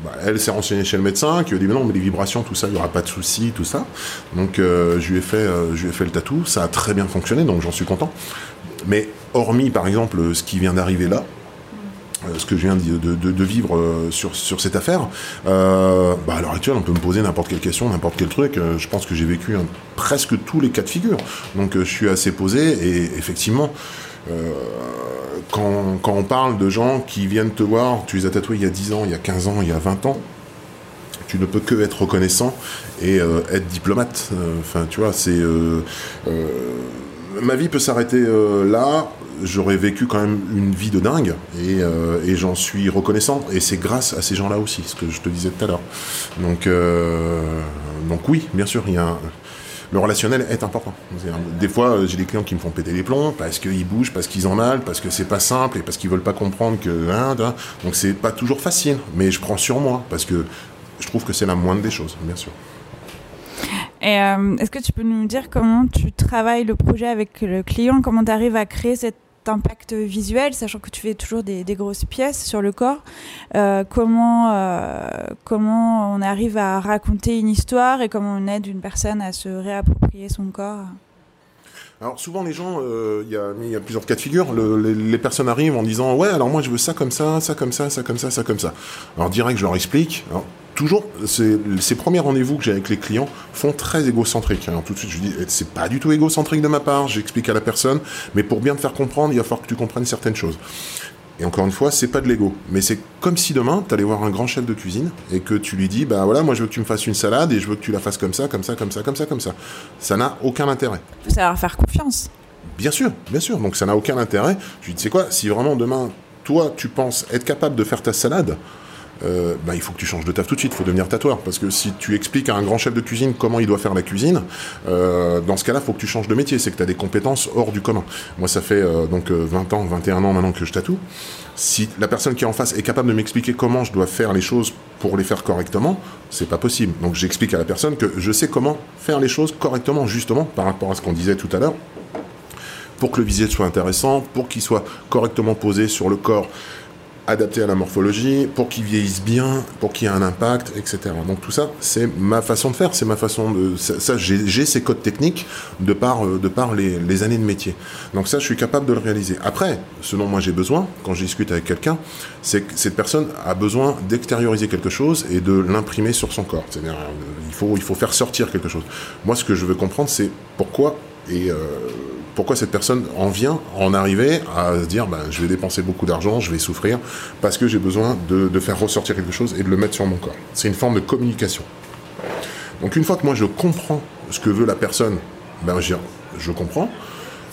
bah, elle s'est renseignée chez le médecin qui lui a dit mais non mais les vibrations tout ça il y aura pas de souci tout ça donc euh, je lui ai fait euh, je lui ai fait le tatou ça a très bien fonctionné donc j'en suis content mais hormis par exemple ce qui vient d'arriver là euh, ce que je viens de, vivre euh, sur, cette affaire, euh, bah à l'heure actuelle, on peut me poser n'importe quelle question, n'importe quel truc. Euh, je pense que j'ai vécu un, presque tous les cas de figure. Donc je suis assez posé et effectivement, quand, on parle de gens qui viennent te voir, tu les as tatoués il y a 10 ans, il y a 15 ans, il y a 20 ans, tu ne peux que être reconnaissant et euh, être diplomate. Enfin, euh, tu vois, c'est euh, ma vie peut s'arrêter là. J'aurais vécu quand même une vie de dingue et, et j'en suis reconnaissant. Et c'est grâce à ces gens-là aussi, ce que je te disais tout à l'heure. Donc, donc oui, bien sûr, il le relationnel est important. Des fois, j'ai des clients qui me font péter les plombs parce qu'ils bougent, parce qu'ils ont mal, parce que c'est pas simple et parce qu'ils veulent pas comprendre que. Hein, donc c'est pas toujours facile, mais je prends sur moi parce que je trouve que c'est la moindre des choses, bien sûr. Et euh, est-ce que tu peux nous dire comment tu travailles le projet avec le client, comment tu arrives à créer cet impact visuel, sachant que tu fais toujours des, grosses pièces sur le corps euh, comment, euh, comment on arrive à raconter une histoire et comment on aide une personne à se réapproprier son corps? Alors souvent les gens, il euh, y, a, y, a, plusieurs cas de figure. Le, les, personnes arrivent en disant ouais alors moi je veux ça comme ça, ça comme ça, ça comme ça, ça comme ça. Alors direct je leur explique. Toujours ces, premiers rendez-vous que j'ai avec les clients font très égocentriques. Alors tout de suite je dis c'est pas du tout égocentrique de ma part. J'explique à la personne, mais pour bien te faire comprendre, il va falloir que tu comprennes certaines choses. Et encore une fois, c'est pas de l'ego, mais c'est comme si demain, tu allais voir un grand chef de cuisine et que tu lui dis, bah voilà, moi je veux que tu me fasses une salade et je veux que tu la fasses comme ça, comme ça, comme ça, comme ça, comme ça. Ça n'a aucun intérêt. Il faut savoir faire confiance. Bien sûr, bien sûr. Donc ça n'a aucun intérêt. Je lui dis, c'est quoi Si vraiment demain, toi, tu penses être capable de faire ta salade, euh, bah, il faut que tu changes de taf tout de suite, il faut devenir tatoueur. Parce que si tu expliques à un grand chef de cuisine comment il doit faire la cuisine, euh, dans ce cas-là, il faut que tu changes de métier. C'est que tu as des compétences hors du commun. Moi, ça fait euh, donc 20 ans, 21 ans maintenant que je tatoue. Si la personne qui est en face est capable de m'expliquer comment je dois faire les choses pour les faire correctement, c'est pas possible. Donc j'explique à la personne que je sais comment faire les choses correctement, justement, par rapport à ce qu'on disait tout à l'heure pour que le visuel soit intéressant, pour qu'il soit correctement posé sur le corps adapté à la morphologie, pour qu'il vieillisse bien, pour qu'il y ait un impact, etc. Donc tout ça, c'est ma façon de faire, c'est ma façon de... Ça, j'ai ces codes techniques de par, euh, de par les, années de métier. Donc ça, je suis capable de le réaliser. Après, ce dont moi j'ai besoin, quand je discute avec quelqu'un, c'est que cette personne a besoin d'extérioriser quelque chose et de l'imprimer sur son corps. C'est-à-dire, euh, il faut, il faut faire sortir quelque chose. Moi, ce que je veux comprendre, c'est pourquoi et... Euh, pourquoi cette personne en vient en arriver à se dire ben, je vais dépenser beaucoup d'argent, je vais souffrir, parce que j'ai besoin de, faire ressortir quelque chose et de le mettre sur mon corps. C'est une forme de communication. Donc une fois que moi je comprends ce que veut la personne, ben, je, je comprends,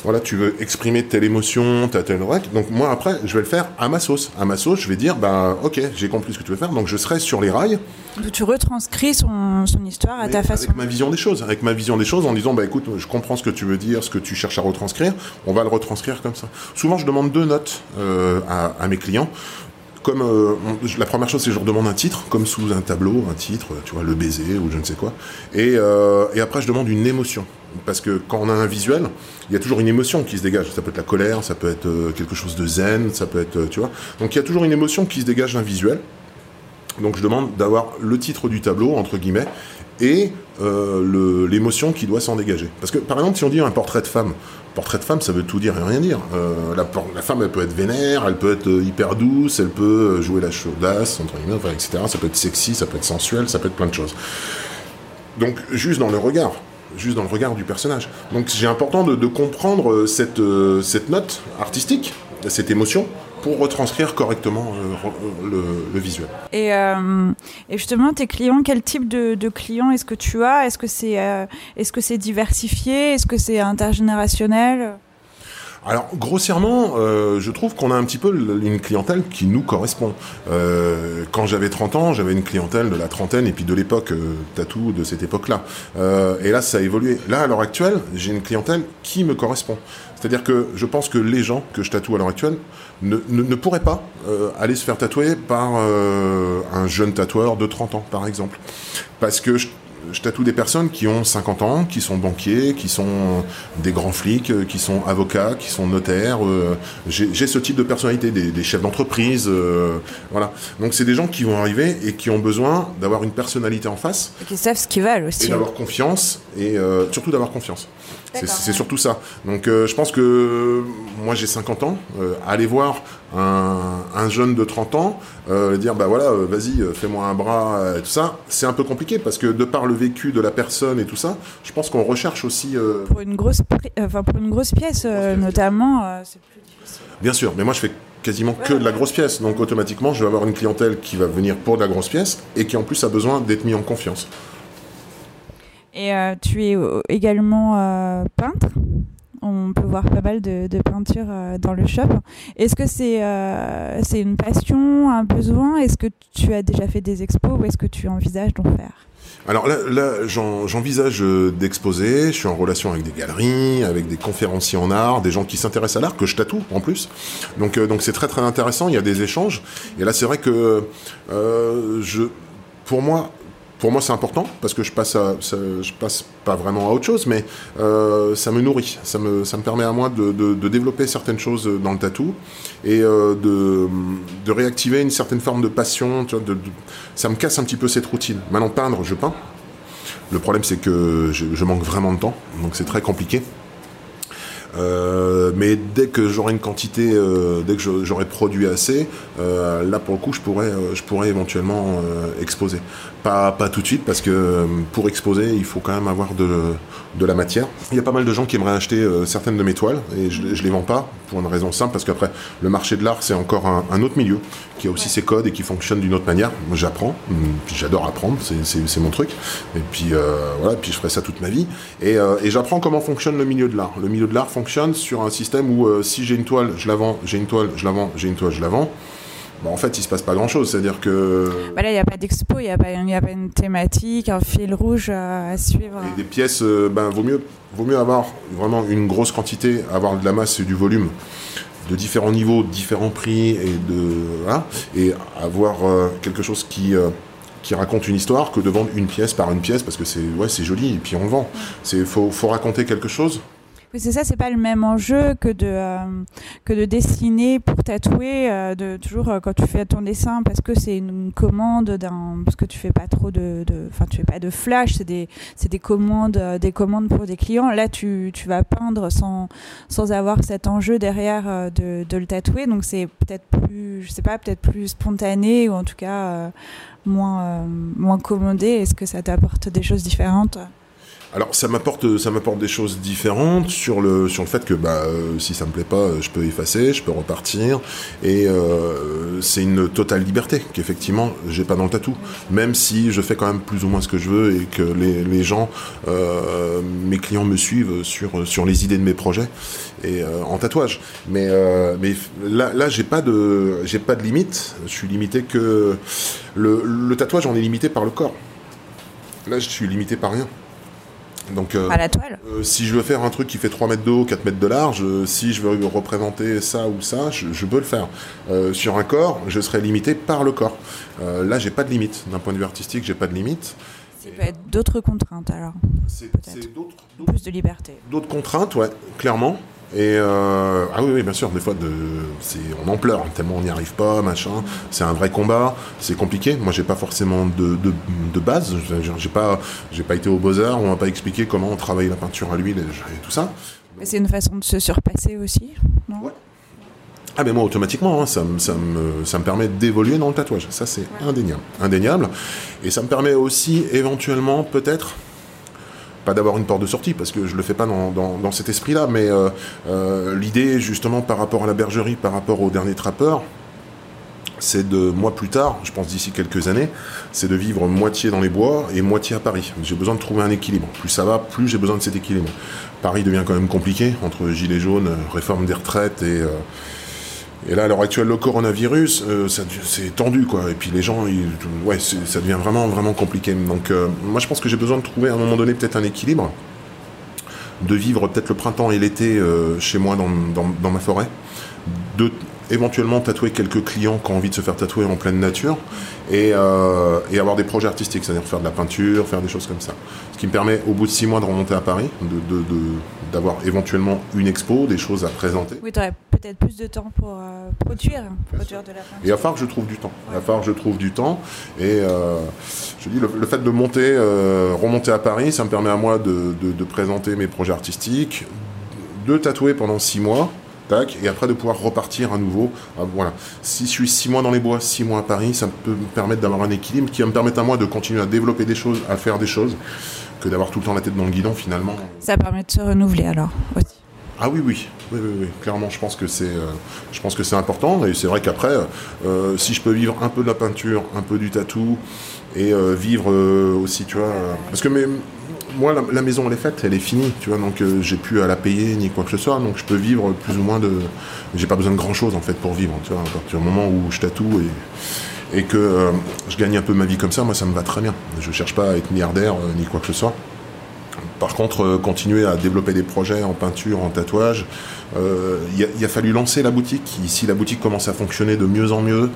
voilà, tu veux exprimer telle émotion, ta telle règle. Donc moi après, je vais le faire à ma sauce. À ma sauce, je vais dire, bah ok, j'ai compris ce que tu veux faire, donc je serai sur les rails. Tu retranscris son, son histoire à ta façon. Avec ma vision des choses, avec ma vision des choses, en disant, bah écoute, je comprends ce que tu veux dire, ce que tu cherches à retranscrire, on va le retranscrire comme ça. Souvent, je demande deux notes euh, à, mes clients comme euh, la première chose, c'est que je leur demande un titre, comme sous un tableau, un titre, tu vois, le baiser ou je ne sais quoi. Et, euh, et après, je demande une émotion parce que quand on a un visuel, il y a toujours une émotion qui se dégage. Ça peut être la colère, ça peut être quelque chose de zen, ça peut être, tu vois. Donc il y a toujours une émotion qui se dégage d'un visuel. Donc je demande d'avoir le titre du tableau, entre guillemets, et euh, l'émotion qui doit s'en dégager. Parce que par exemple, si on dit un portrait de femme, portrait de femme, ça veut tout dire et rien dire. la, femme, elle peut être vénère, elle peut être hyper douce, elle peut jouer la chaudasse, entre guillemets, etc. Ça peut être sexy, ça peut être sensuel, ça peut être plein de choses. Donc juste dans le regard, juste dans le regard du personnage. Donc c'est important de, comprendre euh, euh, cette note artistique, cette émotion, pour retranscrire correctement euh, le, visuel. Et, justement, tes clients, quel type de, clients est-ce que tu as? Est-ce que c'est est-ce que c'est diversifié? Est-ce que c'est intergénérationnel? Alors grossièrement, euh, je trouve qu'on a un petit peu une clientèle qui nous correspond. Euh, quand j'avais 30 ans, j'avais une clientèle de la trentaine et puis de l'époque euh, tatou de cette époque-là. et là, ça a évolué. Là, à l'heure actuelle, j'ai une clientèle qui me correspond. C'est-à-dire que je pense que les gens que je tatoue à l'heure actuelle ne, ne, pourraient pas aller se faire tatouer par un jeune tatoueur de 30 ans, par exemple. Parce que je je tatoue des personnes qui ont 50 ans, qui sont banquiers, qui sont des grands flics, euh, qui sont avocats, qui sont notaires. Euh, j'ai ce type de personnalité, des, chefs d'entreprise, euh, voilà. Donc c'est des gens qui vont arriver et qui ont besoin d'avoir une personnalité en face. Et qui savent ce qu'ils veulent aussi. Et d'avoir confiance, et surtout d'avoir confiance. C'est surtout ça. Donc je pense que moi j'ai 50 ans, aller voir un, jeune de 30 ans, euh, dire bah voilà, euh, vas-y, euh, fais-moi un bras, et tout ça, c'est un peu compliqué parce que de par le vécu de la personne et tout ça, je pense qu'on recherche aussi. Pour une grosse, enfin pour une grosse pièce, notamment, c'est plus difficile. Bien sûr, mais moi je fais quasiment que de la grosse pièce, donc automatiquement je vais avoir une clientèle qui va venir pour de la grosse pièce et qui en plus a besoin d'être mis en confiance. Et tu es également peintre on peut voir pas mal de, peintures euh, dans le shop. Est-ce que c'est euh, c'est une passion, un besoin? Est-ce que tu as déjà fait des expos ou est-ce que tu envisages d'en faire? Alors là, j'envisage euh, d'exposer, je suis en relation avec des galeries, avec des conférenciers en art, des gens qui s'intéressent à l'art, que je tatoue en plus. Donc donc c'est très très intéressant, il y a des échanges. Et là c'est vrai que je, pour moi, pour moi, c'est important parce que je passe, passe pas vraiment à autre chose, mais euh, ça me nourrit. Ça me, permet à moi de, développer certaines choses dans le tatou et euh, de, réactiver une certaine forme de passion. Tu vois, ça me casse un petit peu cette routine. Maintenant, peindre, je peins. Le problème, c'est que je, manque vraiment de temps, donc c'est très compliqué. Euh, mais dès que j'aurai une quantité, dès que j'aurai produit assez, là pour le coup, je pourrais, je pourrais éventuellement exposer. Pas, pas tout de suite, parce que pour exposer, il faut quand même avoir de, de la matière. Il y a pas mal de gens qui aimeraient acheter certaines de mes toiles, et je, je les vends pas, pour une raison simple, parce qu'après, le marché de l'art, c'est encore un, autre milieu, qui a aussi ses codes et qui fonctionne d'une autre manière. Moi, j'apprends, j'adore apprendre, c'est mon truc. Et puis voilà, puis je ferai ça toute ma vie. Et, et j'apprends comment fonctionne le milieu de l'art. Le milieu de l'art fonctionne sur un système où euh, si j'ai une toile, je la vends, j'ai une toile, je la vends, j'ai une toile, je la vends. Bon, en fait, il se passe pas grand-chose. C'est-à-dire que. Bah là, il n'y a pas d'expo, il n'y a, il a pas une thématique, un fil rouge à, à suivre. Et des pièces, euh, ben, vaut mieux, vaut mieux avoir vraiment une grosse quantité, avoir de la masse et du volume de différents niveaux, différents prix et de voilà, et avoir euh, quelque chose qui euh, qui raconte une histoire que de vendre une pièce par une pièce parce que c'est ouais c'est joli et puis on le vend. C'est faut faut raconter quelque chose. Oui, c'est ça, c'est pas le même enjeu que de, euh, que de dessiner pour tatouer, euh, de, toujours euh, quand tu fais ton dessin, parce que c'est une commande d'un. Parce que tu fais pas trop de. Enfin, tu fais pas de flash, c'est des, des, commandes, des commandes pour des clients. Là, tu, tu vas peindre sans, sans avoir cet enjeu derrière de, de le tatouer, donc c'est peut-être plus. Je sais pas, peut-être plus spontané, ou en tout cas moins, moins commandé. Est-ce que ça t'apporte des choses différentes? Alors ça m'apporte ça m'apporte des choses différentes sur le sur le fait que bah euh, si ça me plaît pas euh, je peux effacer je peux repartir. Et euh, c'est une totale liberté qu'effectivement j'ai pas dans le tatou. Même si je fais quand même plus ou moins ce que je veux et que les, les gens mes clients me suivent sur sur les idées de mes projets et en tatouage. Mais mais là là j'ai pas de j'ai pas de limite. Je suis limité que le, le tatouage on est limité par le corps. Là je suis limité par rien donc, euh, À la toile euh, si je veux faire un truc qui fait 3 mètres de haut, 4 mètres de large, euh, si je veux représenter ça ou ça, je, je peux le faire. Sur un corps, je serai limité par le corps. Là, j'ai pas de limite. D'un point de vue artistique, j'ai pas de limite. Ça peut être d'autres contraintes alors, C'est d'autres- plus de liberté. d'autres contraintes, ouais, clairement. Et euh, ah oui, oui, bien sûr, des fois, de, on en pleure, tellement on n'y arrive pas, machin. C'est un vrai combat, c'est compliqué. Moi, j'ai pas forcément de, de, de base. J'ai- pas, j'ai pas été au Beaux-Arts, on m'a pas expliqué comment on travaille la peinture à l'huile et, et tout ça. Mais c'est une façon de se surpasser aussi, non? Ouais. Ah mais moi automatiquement, hein, ça, me, ça, me, ça me permet d'évoluer dans le tatouage. Ça c'est indéniable. Indéniable. Et ça me permet aussi éventuellement peut-être, pas d'avoir une porte de sortie, parce que je le fais pas dans, cet esprit-là, mais euh, euh, l'idée justement par rapport à la bergerie, par rapport au dernier trappeur, c'est de, moi plus tard, je pense d'ici quelques années, c'est de vivre moitié dans les bois et moitié à Paris. J'ai besoin de trouver un équilibre. Plus ça va, plus j'ai besoin de cet équilibre. Paris devient quand même compliqué, entre gilets jaunes, réforme des retraites et... euh, et là, à l'heure actuelle, le coronavirus, euh, c'est tendu, quoi. Et puis les gens, ouais, ça devient vraiment, vraiment compliqué. Donc, euh, moi, je pense que j'ai besoin de trouver à un moment donné peut-être un équilibre, de vivre peut-être le printemps et l'été euh, chez moi dans, dans- dans ma forêt, de éventuellement tatouer quelques clients qui ont envie de se faire tatouer en pleine nature et, euh, et avoir des projets artistiques, c'est-à-dire faire de la peinture, faire des choses comme ça. Ce qui me permet, au bout de six mois, de remonter à Paris, de- de- de- d'avoir éventuellement une expo, des choses à présenter. Oui, tu aurais peut-être plus de temps pour euh, produire, produire de la Et peinture. va falloir que je trouve du temps. Falloir que je trouve du temps. Et euh, je dis, le, le fait de monter, euh, remonter à Paris, ça me permet à moi de présenter mes projets artistiques, de tatouer pendant six mois. Tac, et après de pouvoir repartir à nouveau. Ah, voilà. Si je suis six mois dans les bois, six mois à Paris, ça peut me permettre d'avoir un équilibre qui va me permettre à moi de continuer à développer des choses, à faire des choses, que d'avoir tout le temps la tête dans le guidon finalement. Ça permet de se renouveler alors aussi. Ah oui, oui, oui, oui, oui. clairement, je pense que c'est, euh, je pense que c'est important. Et c'est vrai qu'après, euh, si je peux vivre un peu de la peinture, un peu du tatou, et euh, vivre aussi, tu vois, parce que mes- moi, la, maison elle est faite, elle est finie, tu vois, donc euh, j'ai plus à la payer ni quoi que ce soit, donc je peux vivre plus ou moins de, j'ai pas besoin de grand chose en fait pour vivre, tu vois, à partir du moment où je tatoue et et que euh, je gagne un peu ma vie comme ça, moi ça me va très bien. Je cherche pas à être milliardaire euh, ni quoi que ce soit. Par contre, euh, continuer à développer des projets en peinture, en tatouage, euh, il a, fallu lancer la boutique. Ici, la boutique commence à fonctionner de mieux en mieux,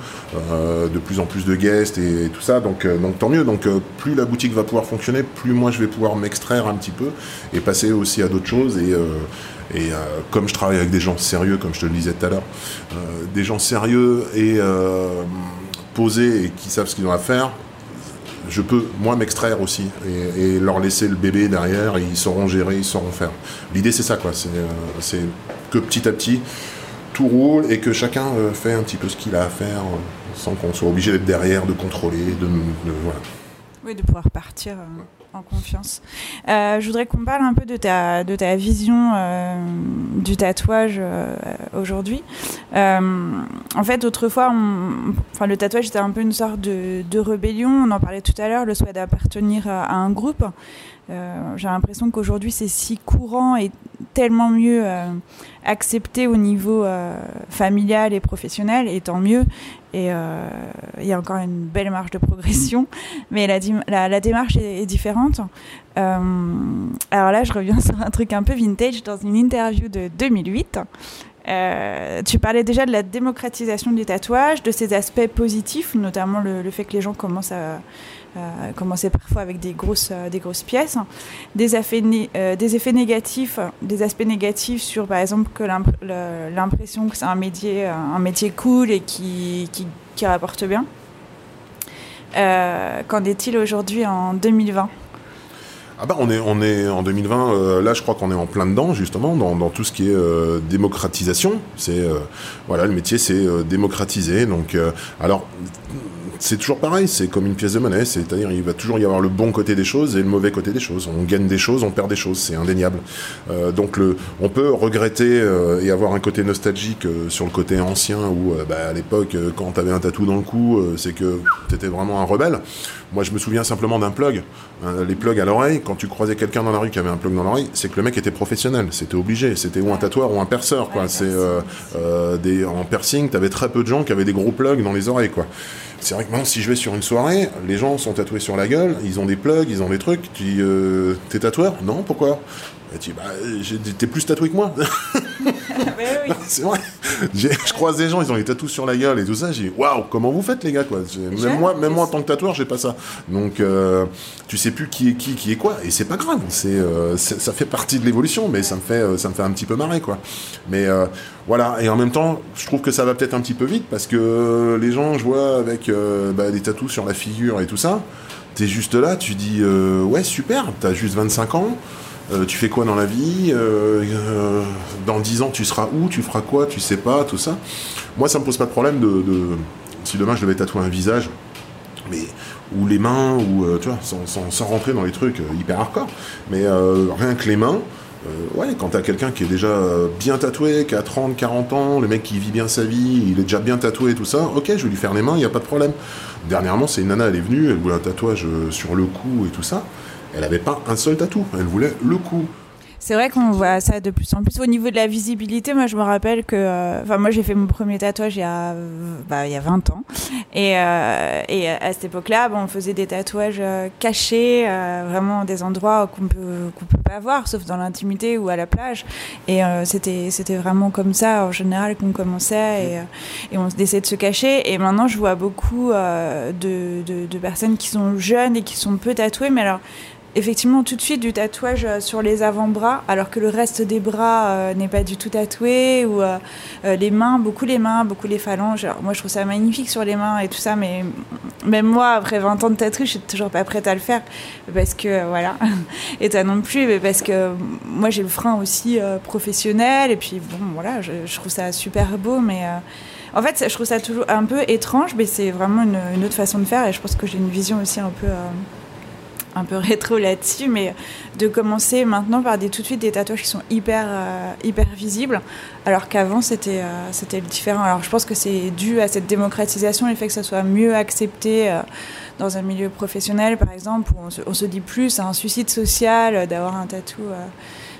euh, de plus en plus de guests et, tout ça. Donc, tant mieux. Donc, plus la boutique va pouvoir fonctionner, plus moi je vais pouvoir m'extraire un petit peu et passer aussi à d'autres choses. Et, et comme je travaille avec des gens sérieux, comme je te le disais tout à l'heure, des gens sérieux et posés et qui savent ce qu'ils ont à faire, je peux moi m'extraire aussi et, et leur laisser le bébé derrière et ils sauront gérer, ils sauront faire. L'idée c'est ça quoi, c'est euh, que petit à petit tout roule et que chacun euh, fait un petit peu ce qu'il a à faire euh, sans qu'on soit obligé d'être derrière, de contrôler, de, de- voilà. Oui, de pouvoir partir euh, en confiance. Euh, je voudrais qu'on parle un peu de ta, de ta vision euh, du tatouage euh, aujourd'hui. en fait, autrefois, enfin, le tatouage était un peu une sorte de, de rébellion. On en parlait tout à l'heure, le souhait d'appartenir à un groupe. Euh, j'ai l'impression qu'aujourd'hui c'est si courant et tellement mieux euh, accepté au niveau euh, familial et professionnel, et tant mieux. Et il y a encore une belle marge de progression, mais la, la, démarche est, différente. alors là, je reviens sur un truc un peu vintage dans une interview de 2008. tu parlais déjà de la démocratisation du tatouage, de ses aspects positifs, notamment le fait que les gens commencent à, euh, commencer parfois avec des grosses, euh, des grosses pièces, des effets, euh, des effets négatifs, des aspects négatifs sur par exemple que l'impression que c'est un métier, un métier cool et qui, qui, rapporte bien. Qu'en est-il aujourd'hui en 2020 ah bah on est, on est en 2020, là je crois qu'on est en plein dedans justement dans, tout ce qui est démocratisation. C'est voilà le métier c'est démocratiser. Donc alors c'est toujours pareil, c'est comme une pièce de monnaie, c'est-à-dire il va toujours y avoir le bon côté des choses et le mauvais côté des choses. On gagne des choses, on perd des choses, c'est indéniable. Euh, donc le, on peut regretter euh, et avoir un côté nostalgique euh, sur le côté ancien où bah, à l'époque quand t'avais un tatou dans le cou, c'est que t'étais vraiment un rebelle. Moi je me souviens simplement d'un plug, hein, les plugs à l'oreille. Quand tu croisais quelqu'un dans la rue qui avait un plug dans l'oreille, c'est que le mec était professionnel, c'était obligé, c'était ou un tatoueur ou un perceur quoi. c'est des en piercing, t'avais très peu de gens qui avaient des gros plugs dans les oreilles quoi. C'est vrai que maintenant, si je vais sur une soirée, les gens sont tatoués sur la gueule, ils ont des plugs, ils ont des trucs. Tu dis, euh, t'es tatoueur? Non, pourquoi? Et tu dis, bah, t'es plus tatoué que moi. c'est vrai. Je croise des gens, ils ont les tatous sur la gueule et tout ça. J'ai dit, waouh, comment vous faites, les gars, quoi? Même moi, même moi, en tant que tatoueur, j'ai pas ça. Donc, euh, tu sais plus qui est qui, qui est quoi. Et c'est pas grave. Euh, c'est, ça fait partie de l'évolution, mais ça me fait, euh, ça me fait un petit peu marrer, quoi. Mais voilà. Et en même temps, je trouve que ça va peut-être un petit peu vite parce que les gens, je vois avec bah, des tatous sur la figure et tout ça. T'es juste là, tu dis, ouais, super, t'as juste 25 ans. Euh, tu fais quoi dans la vie euh, euh, Dans 10 ans, tu seras où Tu feras quoi Tu sais pas, tout ça. Moi, ça me pose pas de problème de, si demain je devais tatouer un visage, mais ou les mains, ou tu vois, sans, rentrer dans les trucs hyper hardcore, mais rien que les mains. ouais, quand t'as quelqu'un qui est déjà bien tatoué, qui a 30, 40 ans, le mec qui vit bien sa vie, il est déjà bien tatoué, tout ça, ok, je vais lui faire les mains, il n'y a pas de problème. Dernièrement, c'est une nana, elle est venue, elle voulait un tatouage sur le cou et tout ça. Elle n'avait pas un seul tatou, elle voulait le coup. C'est vrai qu'on voit ça de plus en plus. Au niveau de la visibilité, moi je me rappelle que. Euh, enfin, moi j'ai fait mon premier tatouage il y a, bah, il y a 20 ans. Et, euh, et à cette époque-là, bon, on faisait des tatouages euh, cachés, vraiment des endroits qu'on peut, qu'on peut pas voir, sauf dans l'intimité ou à la plage. Et c'était, c'était vraiment comme ça en général qu'on commençait et, et on essayait de se cacher. Et maintenant, je vois beaucoup de, de, de personnes qui sont jeunes et qui sont peu tatouées, mais alors effectivement tout de suite du tatouage euh, sur les avant-bras, alors que le reste des bras euh, n'est pas du tout tatoué, ou euh, les mains, beaucoup les mains, beaucoup les phalanges. moi, je trouve ça magnifique sur les mains et tout ça, mais même moi, après 20 ans de tatouage, je suis toujours pas prête à le faire, parce que voilà, et toi non plus, mais parce que moi, j'ai le frein aussi professionnel, et puis bon, voilà, je, trouve ça super beau, mais en fait, je trouve ça toujours un peu étrange, mais c'est vraiment une, une, autre façon de faire, et je pense que j'ai une vision aussi un peu un peu rétro là-dessus, mais de commencer maintenant par des tout de suite des tatouages qui sont hyper euh, hyper visibles, alors qu'avant c'était euh, c'était différent. Alors je pense que c'est dû à cette démocratisation, le fait que ça soit mieux accepté euh, dans un milieu professionnel, par exemple, où on se, dit plus, c'est un suicide social d'avoir un tatou.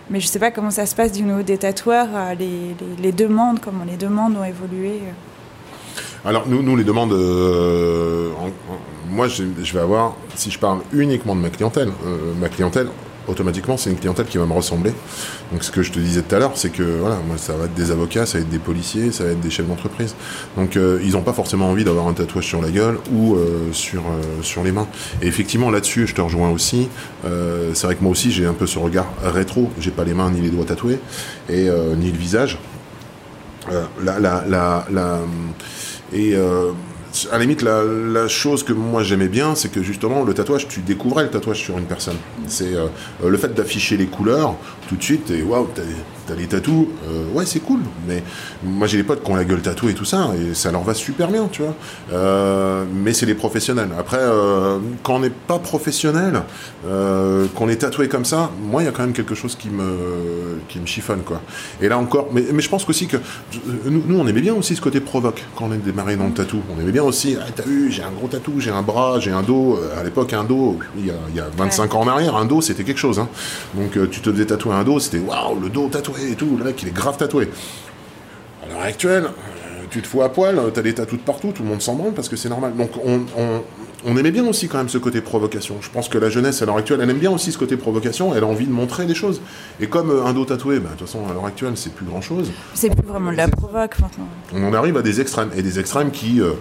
mais je sais pas comment ça se passe du niveau des tatoueurs, les, les, demandes, comment les demandes ont évolué. Alors nous, nous les demandes, moi, je, vais avoir, si je parle uniquement de ma clientèle, euh, ma clientèle, automatiquement, c'est une clientèle qui va me ressembler. Donc, ce que je te disais tout à l'heure, c'est que voilà, moi, ça va être des avocats, ça va être des policiers, ça va être des chefs d'entreprise. Donc, euh, ils n'ont pas forcément envie d'avoir un tatouage sur la gueule ou euh, sur sur les mains. Et effectivement, là-dessus, je te rejoins aussi. c'est vrai que moi aussi, j'ai un peu ce regard rétro. J'ai pas les mains ni les doigts tatoués et ni le visage. La, la, la, la et à la limite, la, chose que moi j'aimais bien, c'est que justement, le tatouage, tu découvrais le tatouage sur une personne. C'est euh, le fait d'afficher les couleurs tout de suite, et waouh, t'as les tatous, euh, ouais, c'est cool. Mais moi, j'ai des potes qui ont la gueule tatouée et tout ça, et ça leur va super bien, tu vois. Euh, mais c'est les professionnels. Après, euh, quand on n'est pas professionnel, qu'on est tatoué comme ça, moi, il y a quand même quelque chose qui me, qui me chiffonne, quoi. Et là encore, mais, mais je pense aussi que nous, nous, on aimait bien aussi ce côté provoque quand on est démarré dans le tatou. On aimait bien aussi, ah, t'as vu, j'ai un gros tatou, j'ai un bras, j'ai un dos. À l'époque, un dos, il y a, il y a 25 ans en arrière, un dos, c'était quelque chose. Hein. Donc, tu te faisais tatouer un dos, c'était waouh, le dos tatoué et tout, le mec, il est grave tatoué. À l'heure actuelle, euh, tu te fous à poil, euh, t'as des tatous de partout, tout le monde s'en branle parce que c'est normal. Donc, on, on- on aimait bien aussi quand même ce côté provocation. Je pense que la jeunesse à l'heure actuelle, elle aime bien aussi ce côté provocation, elle a envie de montrer des choses. Et comme euh, un dos tatoué, bah, de toute façon, à l'heure actuelle, c'est plus grand chose. C'est plus vraiment de la provoque maintenant. On en arrive à des extrêmes, et des extrêmes qui euh,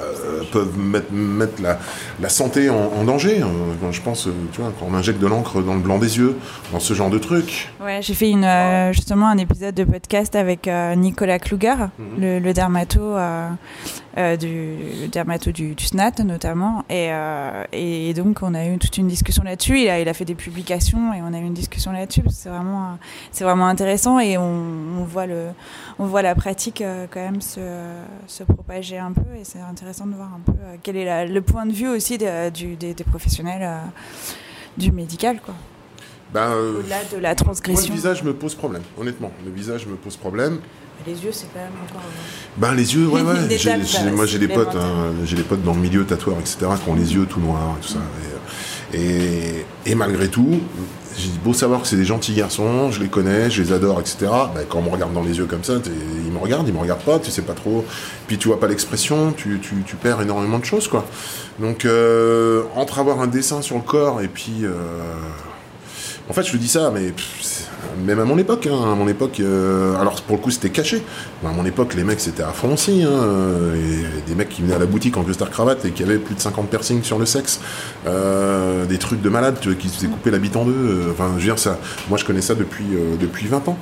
euh, peuvent mettre, mettre la, la santé en, en danger. Euh, quand je pense, euh, tu vois, quand on injecte de l'encre dans le blanc des yeux, dans ce genre de truc. Ouais, j'ai fait une, euh, justement un épisode de podcast avec euh, Nicolas Kluger, le, le dermato, euh, euh, du, le dermato du, du SNAT notamment. Et, euh, et donc, on a eu toute une discussion là-dessus. Il a, il a fait des publications et on a eu une discussion là-dessus. C'est vraiment, euh, c'est vraiment intéressant et on, on, voit le, on voit la pratique euh, quand même se, se propager un peu. Et c'est intéressant de voir un peu euh, quel est la- le point de vue aussi de- du, des, des professionnels euh, du médical, quoi. Ben, euh, Au-delà de la moi, transgression. le visage me pose problème, honnêtement. Le visage me pose problème. Les yeux, c'est quand même encore. Ben, les yeux, ouais, ouais. ça, moi, j'ai des potes, hein, j'ai des potes dans le milieu tatoueur, etc., qui ont les yeux tout noirs et tout ça. Et, et, et malgré tout, j'ai beau savoir que c'est des gentils garçons, je les connais, je les adore, etc. Ben, quand on me regarde dans les yeux comme ça, ils me regardent, ils me regardent pas, tu sais pas trop. Puis tu vois pas l'expression, tu, tu, perds énormément de choses, quoi. Donc, euh, entre avoir un dessin sur le corps et puis. euh, En fait, je te dis ça, mais même à mon époque, hein, à mon époque, euh, alors pour le coup c'était caché. Mais à mon époque, les mecs c'était à. Hein, euh, des mecs qui venaient à la boutique en costard cravate et qui avaient plus de 50 piercings sur le sexe, euh, des trucs de malades qui se faisaient couper la bite en deux. Enfin, je. Moi, je connais ça depuis euh, depuis 20 ans.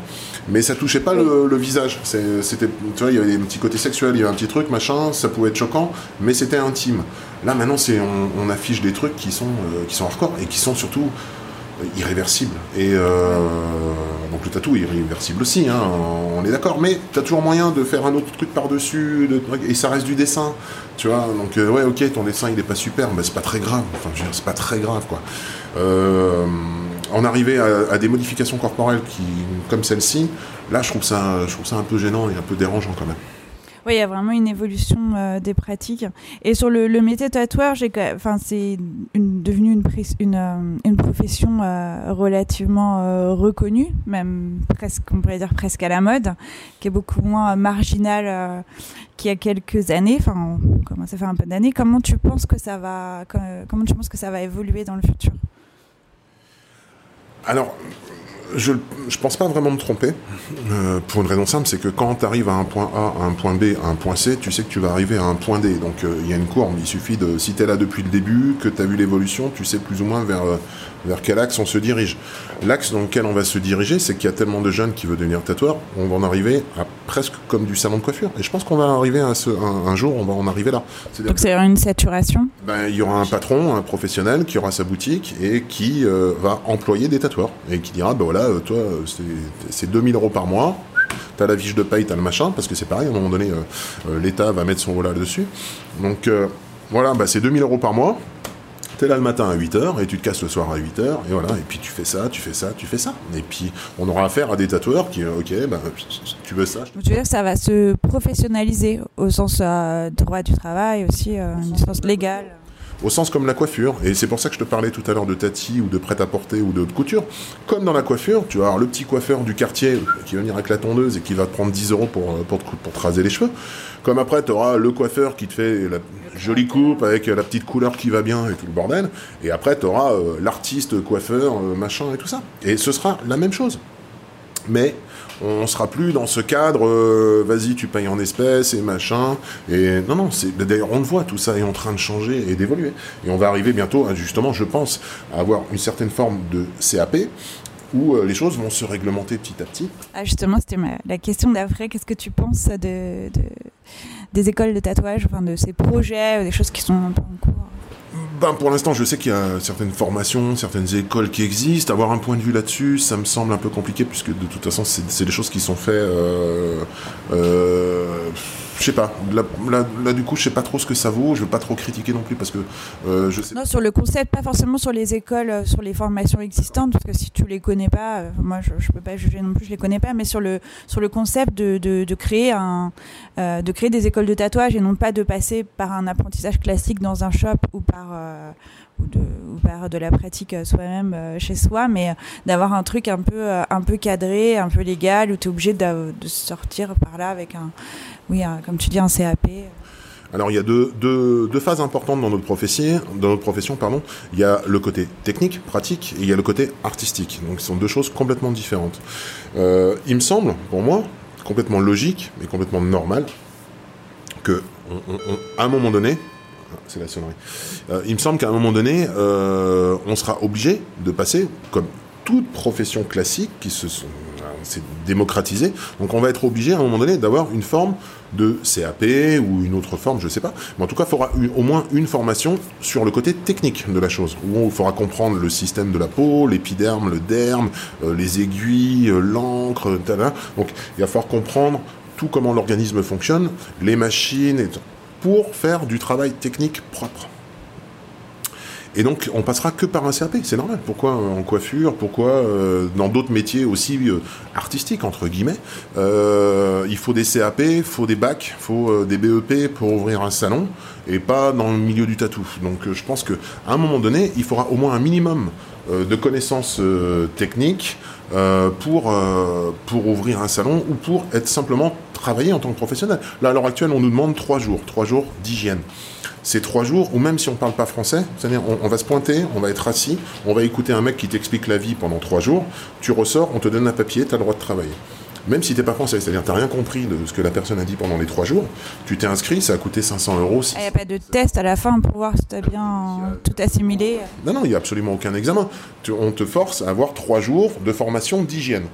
Mais ça touchait pas le, visage. C'était, il y avait un petit côté sexuel, il y avait un petit truc, machin. Ça pouvait être choquant, mais c'était intime. Là, maintenant, c'est on, affiche des trucs qui sont qui sont et qui sont surtout irréversible. Et euh, donc le tatou est irréversible aussi, hein, on est d'accord. Mais tu as toujours moyen de faire un autre truc par-dessus, de- et ça reste du dessin, tu vois. Donc euh, ouais, ok, ton dessin il est pas super, mais c'est pas très grave. Enfin, je veux dire, c'est pas très grave, quoi. Euh, en arriver à, à des modifications corporelles qui, comme celle-ci, là, je trouve ça, je trouve ça un peu gênant et un peu dérangeant quand même. Oui, il y a vraiment une évolution euh, des pratiques. Et sur le, le métier tatoueur, j'ai, enfin, c'est devenu une, euh, profession euh, relativement reconnue, même presque, on pourrait dire presque à la mode, qui est beaucoup moins marginale qu'il y a quelques années. Enfin, on commence à faire un peu d'années. Comment tu penses que ça va, co- comment tu penses que ça va évoluer dans le futur? Alors, je ne pense pas vraiment me tromper, euh, pour une raison simple, c'est que quand tu arrives à un point A, à un point B, à un point C, tu sais que tu vas arriver à un point D. Donc euh, il y a une courbe, il suffit de, si tu es là depuis le début, que tu as vu l'évolution, tu sais plus ou moins vers, euh, vers quel axe on se dirige? L'axe dans lequel on va se diriger, c'est qu'il y a tellement de jeunes qui veulent devenir tatoueurs, on va en arriver à presque comme du salon de coiffure. Et je pense qu'on va arriver à ce, un, un jour, on va en arriver là. Donc c'est une saturation? ben, il y aura un patron, un professionnel qui aura sa boutique et qui euh, va employer des tatoueurs et qui dira ben voilà, euh, toi, euh, c'est- c'est 2000 euros par mois. T'as la fiche de paye, t'as le machin, parce que c'est pareil, à un moment donné, euh, l'État va mettre son là dessus. Donc euh, voilà, ben, c'est 2000 euros par mois. T'es là le matin à 8h et tu te casses le soir à 8h et voilà, et puis tu fais ça, tu fais ça, tu fais ça. Et puis on aura affaire à des tatoueurs qui, euh, ok, ben, tu veux ça, tu veux dire que ça va se professionnaliser au sens euh, droit du travail aussi, euh, au sens légal. Au sens comme la coiffure. Et c'est pour ça que je te parlais tout à l'heure de tati ou de prêt-à-porter ou de couture. Comme dans la coiffure, tu vas avoir le petit coiffeur du quartier qui va venir avec la tondeuse et qui va te prendre 10 euros pour, pour, te, pour te raser les cheveux. Comme après, tu auras le coiffeur qui te fait la jolie coupe avec la petite couleur qui va bien et tout le bordel. Et après, tu auras l'artiste coiffeur, euh, machin et tout ça. Et ce sera la même chose. Mais on sera plus dans ce cadre, euh, vas-y, tu payes en espèces et machin. Et non, non, d'ailleurs on le voit, tout ça est en train de changer et d'évoluer. Et on va arriver bientôt, à, justement, je pense, à avoir une certaine forme de CAP où euh, les choses vont se réglementer petit à petit. Ah, justement, c'était la question d'après. Qu'est-ce que tu penses de, de- des écoles de tatouage, enfin de ces projets, des choses qui sont en cours? Ben, pour l'instant, je sais qu'il y a certaines formations, certaines écoles qui existent. Avoir un point de vue là-dessus, ça me semble un peu compliqué, puisque de toute façon, c'est des choses qui sont faites. Euh, euh, je sais pas. Là, du coup, je sais pas trop ce que ça vaut. Je veux pas trop critiquer non plus parce que euh, je sais. Non, sur le concept, pas forcément sur les écoles, euh, sur les formations existantes, parce que si tu les connais pas, euh, moi, je, je peux pas juger non plus, je les connais pas, mais sur le sur le concept de, de, créer un de créer des écoles de tatouage et non pas de passer par un apprentissage classique dans un shop ou par ou de, ou par de la pratique soi-même chez soi, mais d'avoir un truc un peu, un peu cadré, un peu légal, où tu es obligé de, sortir par là avec un, oui, comme tu dis, un CAP. Alors il y a deux, deux, phases importantes dans notre profession, pardon. Il y a le côté technique, pratique, et il y a le côté artistique. Donc ce sont deux choses complètement différentes. Euh, il me semble, pour moi, complètement logique, mais complètement normal, que à un moment donné, c'est la sonnerie. Euh, il me semble qu'à un moment donné, euh, on sera obligé de passer, comme toute profession classique qui se sont c'est démocratisé. Donc on va être obligé à un moment donné d'avoir une forme de CAP ou une autre forme, je ne sais pas. Mais en tout cas, il faudra au moins une formation sur le côté technique de la chose, où il faudra comprendre le système de la peau, l'épiderme, le derme, euh, les aiguilles, euh, l'encre, Donc il va falloir comprendre tout comment l'organisme fonctionne, les machines, pour faire du travail technique propre. Et donc, on passera que par un CAP, c'est normal. Pourquoi en coiffure? Pourquoi euh, dans d'autres métiers aussi euh, artistiques, entre guillemets? Euh, Il faut des CAP, il faut des bacs, il faut des BEP pour ouvrir un salon, et pas dans le milieu du tatou. Donc, je pense qu'à un moment donné, il faudra au moins un minimum de connaissances techniques pour, pour ouvrir un salon ou pour être simplement travailler en tant que professionnel. Là, à l'heure actuelle, on nous demande trois jours, trois jours d'hygiène ces trois jours, ou même si on ne parle pas français, on, va se pointer, on va être assis, on va écouter un mec qui t'explique la vie pendant trois jours, tu ressors, on te donne un papier, tu as le droit de travailler. Même si tu n'es pas français, c'est-à-dire tu n'as rien compris de ce que la personne a dit pendant les trois jours, tu t'es inscrit, ça a coûté 500 euros. Il n'y a pas de test à la fin pour voir si tu as bien tout assimilé Non, non, il n'y a absolument aucun examen. on te force à avoir trois jours de formation d'hygiène.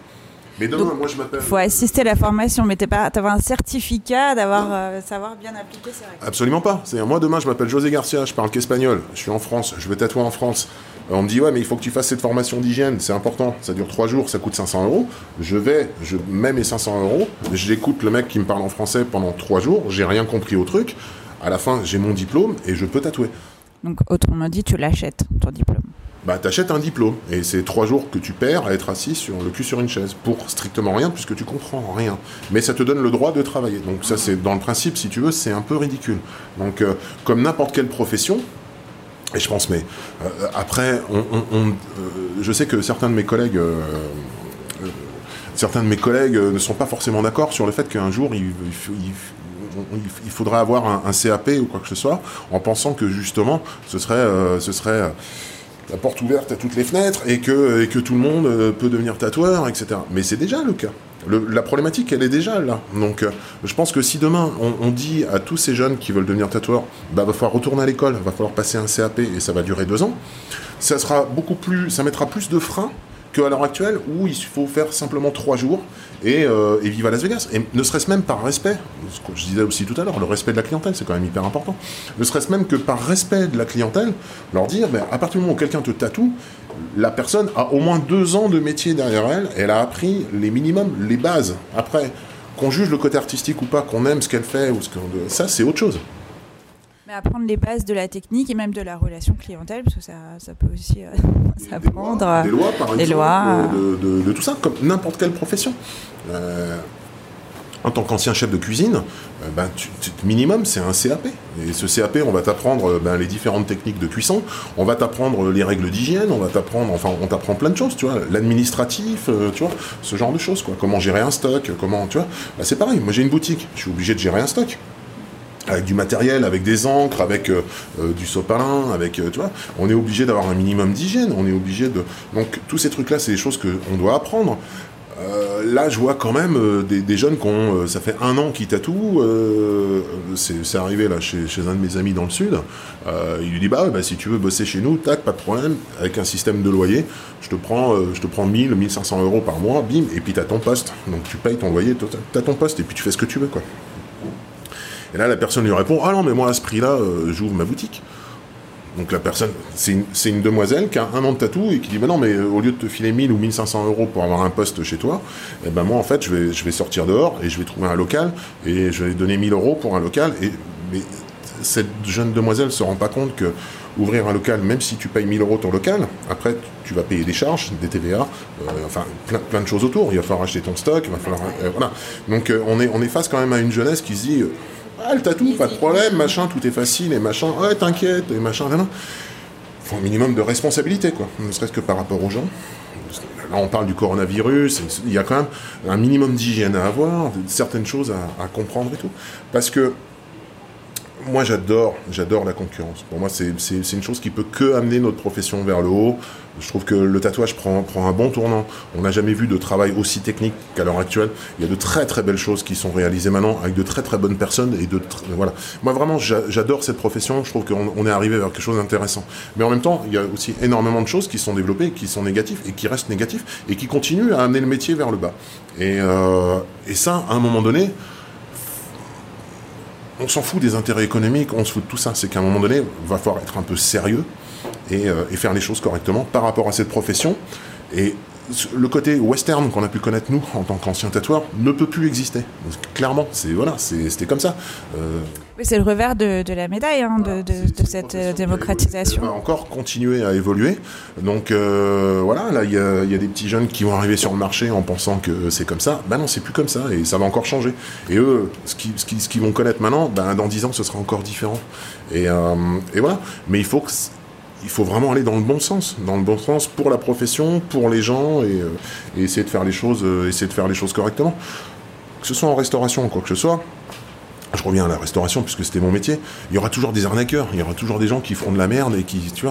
Mais demain, moi je m'appelle. Il faut assister à la formation, mais tu pas, avoir un certificat d'avoir euh, savoir bien appliquer ces règles. Absolument pas. C'est-à-dire, moi demain, je m'appelle José Garcia, je parle qu'espagnol, je suis en France, je vais tatouer en France. Euh, on me dit, ouais, mais il faut que tu fasses cette formation d'hygiène, c'est important, ça dure trois jours, ça coûte 500 euros. Je vais, je mets mes 500 euros, j'écoute le mec qui me parle en français pendant trois jours, j'ai rien compris au truc. À la fin, j'ai mon diplôme et je peux tatouer. Donc, autrement dit, tu l'achètes, ton diplôme bah, t'achètes un diplôme. Et c'est trois jours que tu perds à être assis sur le cul sur une chaise. Pour strictement rien, puisque tu comprends rien. Mais ça te donne le droit de travailler. Donc ça, c'est dans le principe, si tu veux, c'est un peu ridicule. Donc, euh, comme n'importe quelle profession, et je pense, mais euh, après, euh, je sais que certains de mes collègues certains de mes collègues ne sont pas forcément d'accord sur le fait qu'un jour, il, il, faudra avoir un, CAP ou quoi que ce soit, en pensant que justement, ce serait, ce serait la porte ouverte à toutes les fenêtres et que, et que tout le monde euh, peut devenir tatoueur, etc. Mais c'est déjà le cas. La problématique, elle est déjà là. Donc, euh, je pense que si demain, on, dit à tous ces jeunes qui veulent devenir tatoueurs, bah, va falloir retourner à l'école, va falloir passer un CAP et ça va durer deux ans, ça sera beaucoup plus, ça mettra plus de freins qu'à l'heure actuelle où il faut faire simplement trois jours et, euh, et à Las Vegas. Et ne serait-ce même par respect, ce que je disais aussi tout à l'heure, le respect de la clientèle, c'est quand même hyper important. Ne serait-ce même que par respect de la clientèle, leur dire, ben, à partir du moment où quelqu'un te tatoue, la personne a au moins deux ans de métier derrière elle, elle a appris les minimums, les bases. Après, qu'on juge le côté artistique ou pas, qu'on aime ce qu'elle fait, ou ce que, ça c'est autre chose apprendre les bases de la technique et même de la relation clientèle, parce que ça, ça peut aussi euh, s'apprendre. Des, lois, par exemple, euh, de, de, tout ça, comme n'importe quelle profession. Euh, en tant qu'ancien chef de cuisine, ben, minimum c'est un CAP. Et ce CAP, on va t'apprendre ben, les différentes techniques de cuisson, on va t'apprendre les règles d'hygiène, on va t'apprendre, enfin, on t'apprend plein de choses, tu vois, l'administratif, tu vois, ce genre de choses, quoi. Comment gérer un stock, comment, tu vois. Ben, c'est pareil. Moi, j'ai une boutique, je suis obligé de gérer un stock avec du matériel, avec des encres, avec euh, euh, du sopalin, avec, euh, tu vois, on est obligé d'avoir un minimum d'hygiène, on est obligé de... Donc tous ces trucs-là, c'est des choses qu'on doit apprendre. là, je vois quand même des, jeunes qui ont, ça fait un an qu'ils tatouent, c'est arrivé là chez, un de mes amis dans le sud, il lui dit, bah, bah, si tu veux bosser chez nous, tac, pas de problème, avec un système de loyer, je te prends, je te prends 1000, 1500 euros par mois, bim, et puis tu as ton poste, donc tu payes ton loyer, tu as ton poste, et puis tu fais ce que tu veux, quoi. Et là, la personne lui répond Ah non, mais moi, à ce prix-là, euh, j'ouvre ma boutique. Donc la personne, c'est une, demoiselle qui a un an de tatou et qui dit bah non mais euh, au lieu de te filer 1000 ou 1500 euros pour avoir un poste chez toi, eh ben moi en fait je vais, sortir dehors et je vais trouver un local et je vais donner 1000 euros pour un local et mais cette jeune demoiselle se rend pas compte que ouvrir un local, même si tu payes 1000 euros ton local, après tu vas payer des charges, des TVA, euh, enfin plein, de choses autour. Il va falloir acheter ton stock, il va falloir voilà. Donc on est on est face quand même à une jeunesse qui se dit ah le tatou, pas de problème, machin, tout est facile et machin, ouais t'inquiète et machin, nan, nan. faut un minimum de responsabilité quoi, ne serait-ce que par rapport aux gens. Là, on parle du coronavirus, il y a quand même un minimum d'hygiène à avoir, certaines choses à comprendre et tout. Parce que moi, j'adore, j'adore la concurrence. Pour moi, c'est une chose qui peut que amener notre profession vers le haut. Je trouve que le tatouage prend, prend un bon tournant. On n'a jamais vu de travail aussi technique qu'à l'heure actuelle. Il y a de très très belles choses qui sont réalisées maintenant avec de très très bonnes personnes et de tr- voilà. Moi, vraiment, j'a- j'adore cette profession. Je trouve qu'on on est arrivé vers quelque chose d'intéressant. Mais en même temps, il y a aussi énormément de choses qui sont développées, qui sont négatives et qui restent négatives et qui continuent à amener le métier vers le bas. Et, euh, et ça, à un moment donné, on s'en fout des intérêts économiques, on se fout de tout ça. C'est qu'à un moment donné, il va falloir être un peu sérieux et, euh, et faire les choses correctement par rapport à cette profession. Et le côté western qu'on a pu connaître nous en tant qu'anciens tatoueurs ne peut plus exister. Clairement, c'est voilà, c'était comme ça. Euh, Oui, c'est le revers de, de la médaille hein, de, cette euh, démocratisation. Elle va encore continuer à évoluer. Donc euh, voilà, là il y a, il y a des petits jeunes qui vont arriver sur le marché en pensant que c'est comme ça. Ben non, c'est plus comme ça et ça va encore changer. Et eux, ce qu'ils ce qui, ce qu'ils vont connaître maintenant, ben, dans 10 ans, ce sera encore différent. Et, euh, et voilà. Mais il faut que il faut vraiment aller dans le bon sens, dans le bon sens pour la profession, pour les gens et, euh, essayer de faire les choses, euh, essayer de faire les choses correctement. Que ce soit en restauration ou quoi que ce soit, je reviens à la restauration puisque c'était mon métier. Il y aura toujours des arnaqueurs, il y aura toujours des gens qui feront de la merde et qui, tu.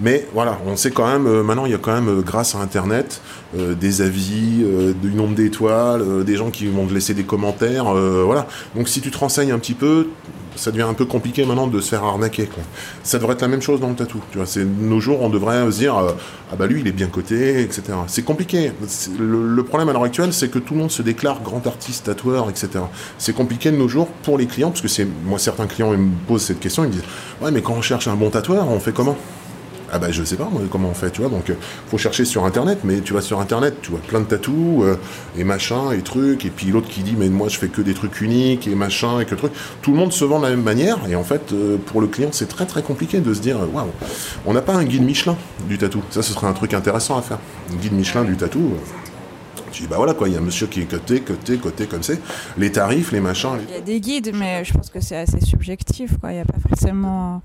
Mais voilà, on sait quand même, euh, maintenant il y a quand même, grâce à Internet, des avis, du nombre d'étoiles, des gens qui vont te laisser des commentaires, voilà. Donc si tu te renseignes un petit peu, ça devient un peu compliqué maintenant de se faire arnaquer. Ça devrait être la même chose dans le tatou. Tu vois, nos jours, on devrait se dire euh, ah bah lui il est bien coté, etc. C'est compliqué. Le problème à l'heure actuelle, c'est que tout le monde se déclare grand artiste, tatoueur, etc. C'est compliqué de nos jours pour les clients parce que c'est moi certains clients ils me posent cette question, ils me disent ouais mais quand on cherche un bon tatoueur, on fait comment? Ah bah je sais pas moi comment on fait tu vois donc euh, faut chercher sur internet mais tu vas sur internet tu vois plein de tatous euh, et machin et trucs et puis l'autre qui dit mais moi je fais que des trucs uniques et machin et que truc tout le monde se vend de la même manière et en fait euh, pour le client c'est très très compliqué de se dire waouh on n'a pas un guide Michelin du tatou ça ce serait un truc intéressant à faire un guide Michelin du tatou euh, tu dis bah voilà quoi il y a un monsieur qui est coté coté coté comme c'est les tarifs les machins Il y a des guides, mais je pense que c'est assez subjectif. Quoi. Il n'y a pas forcément.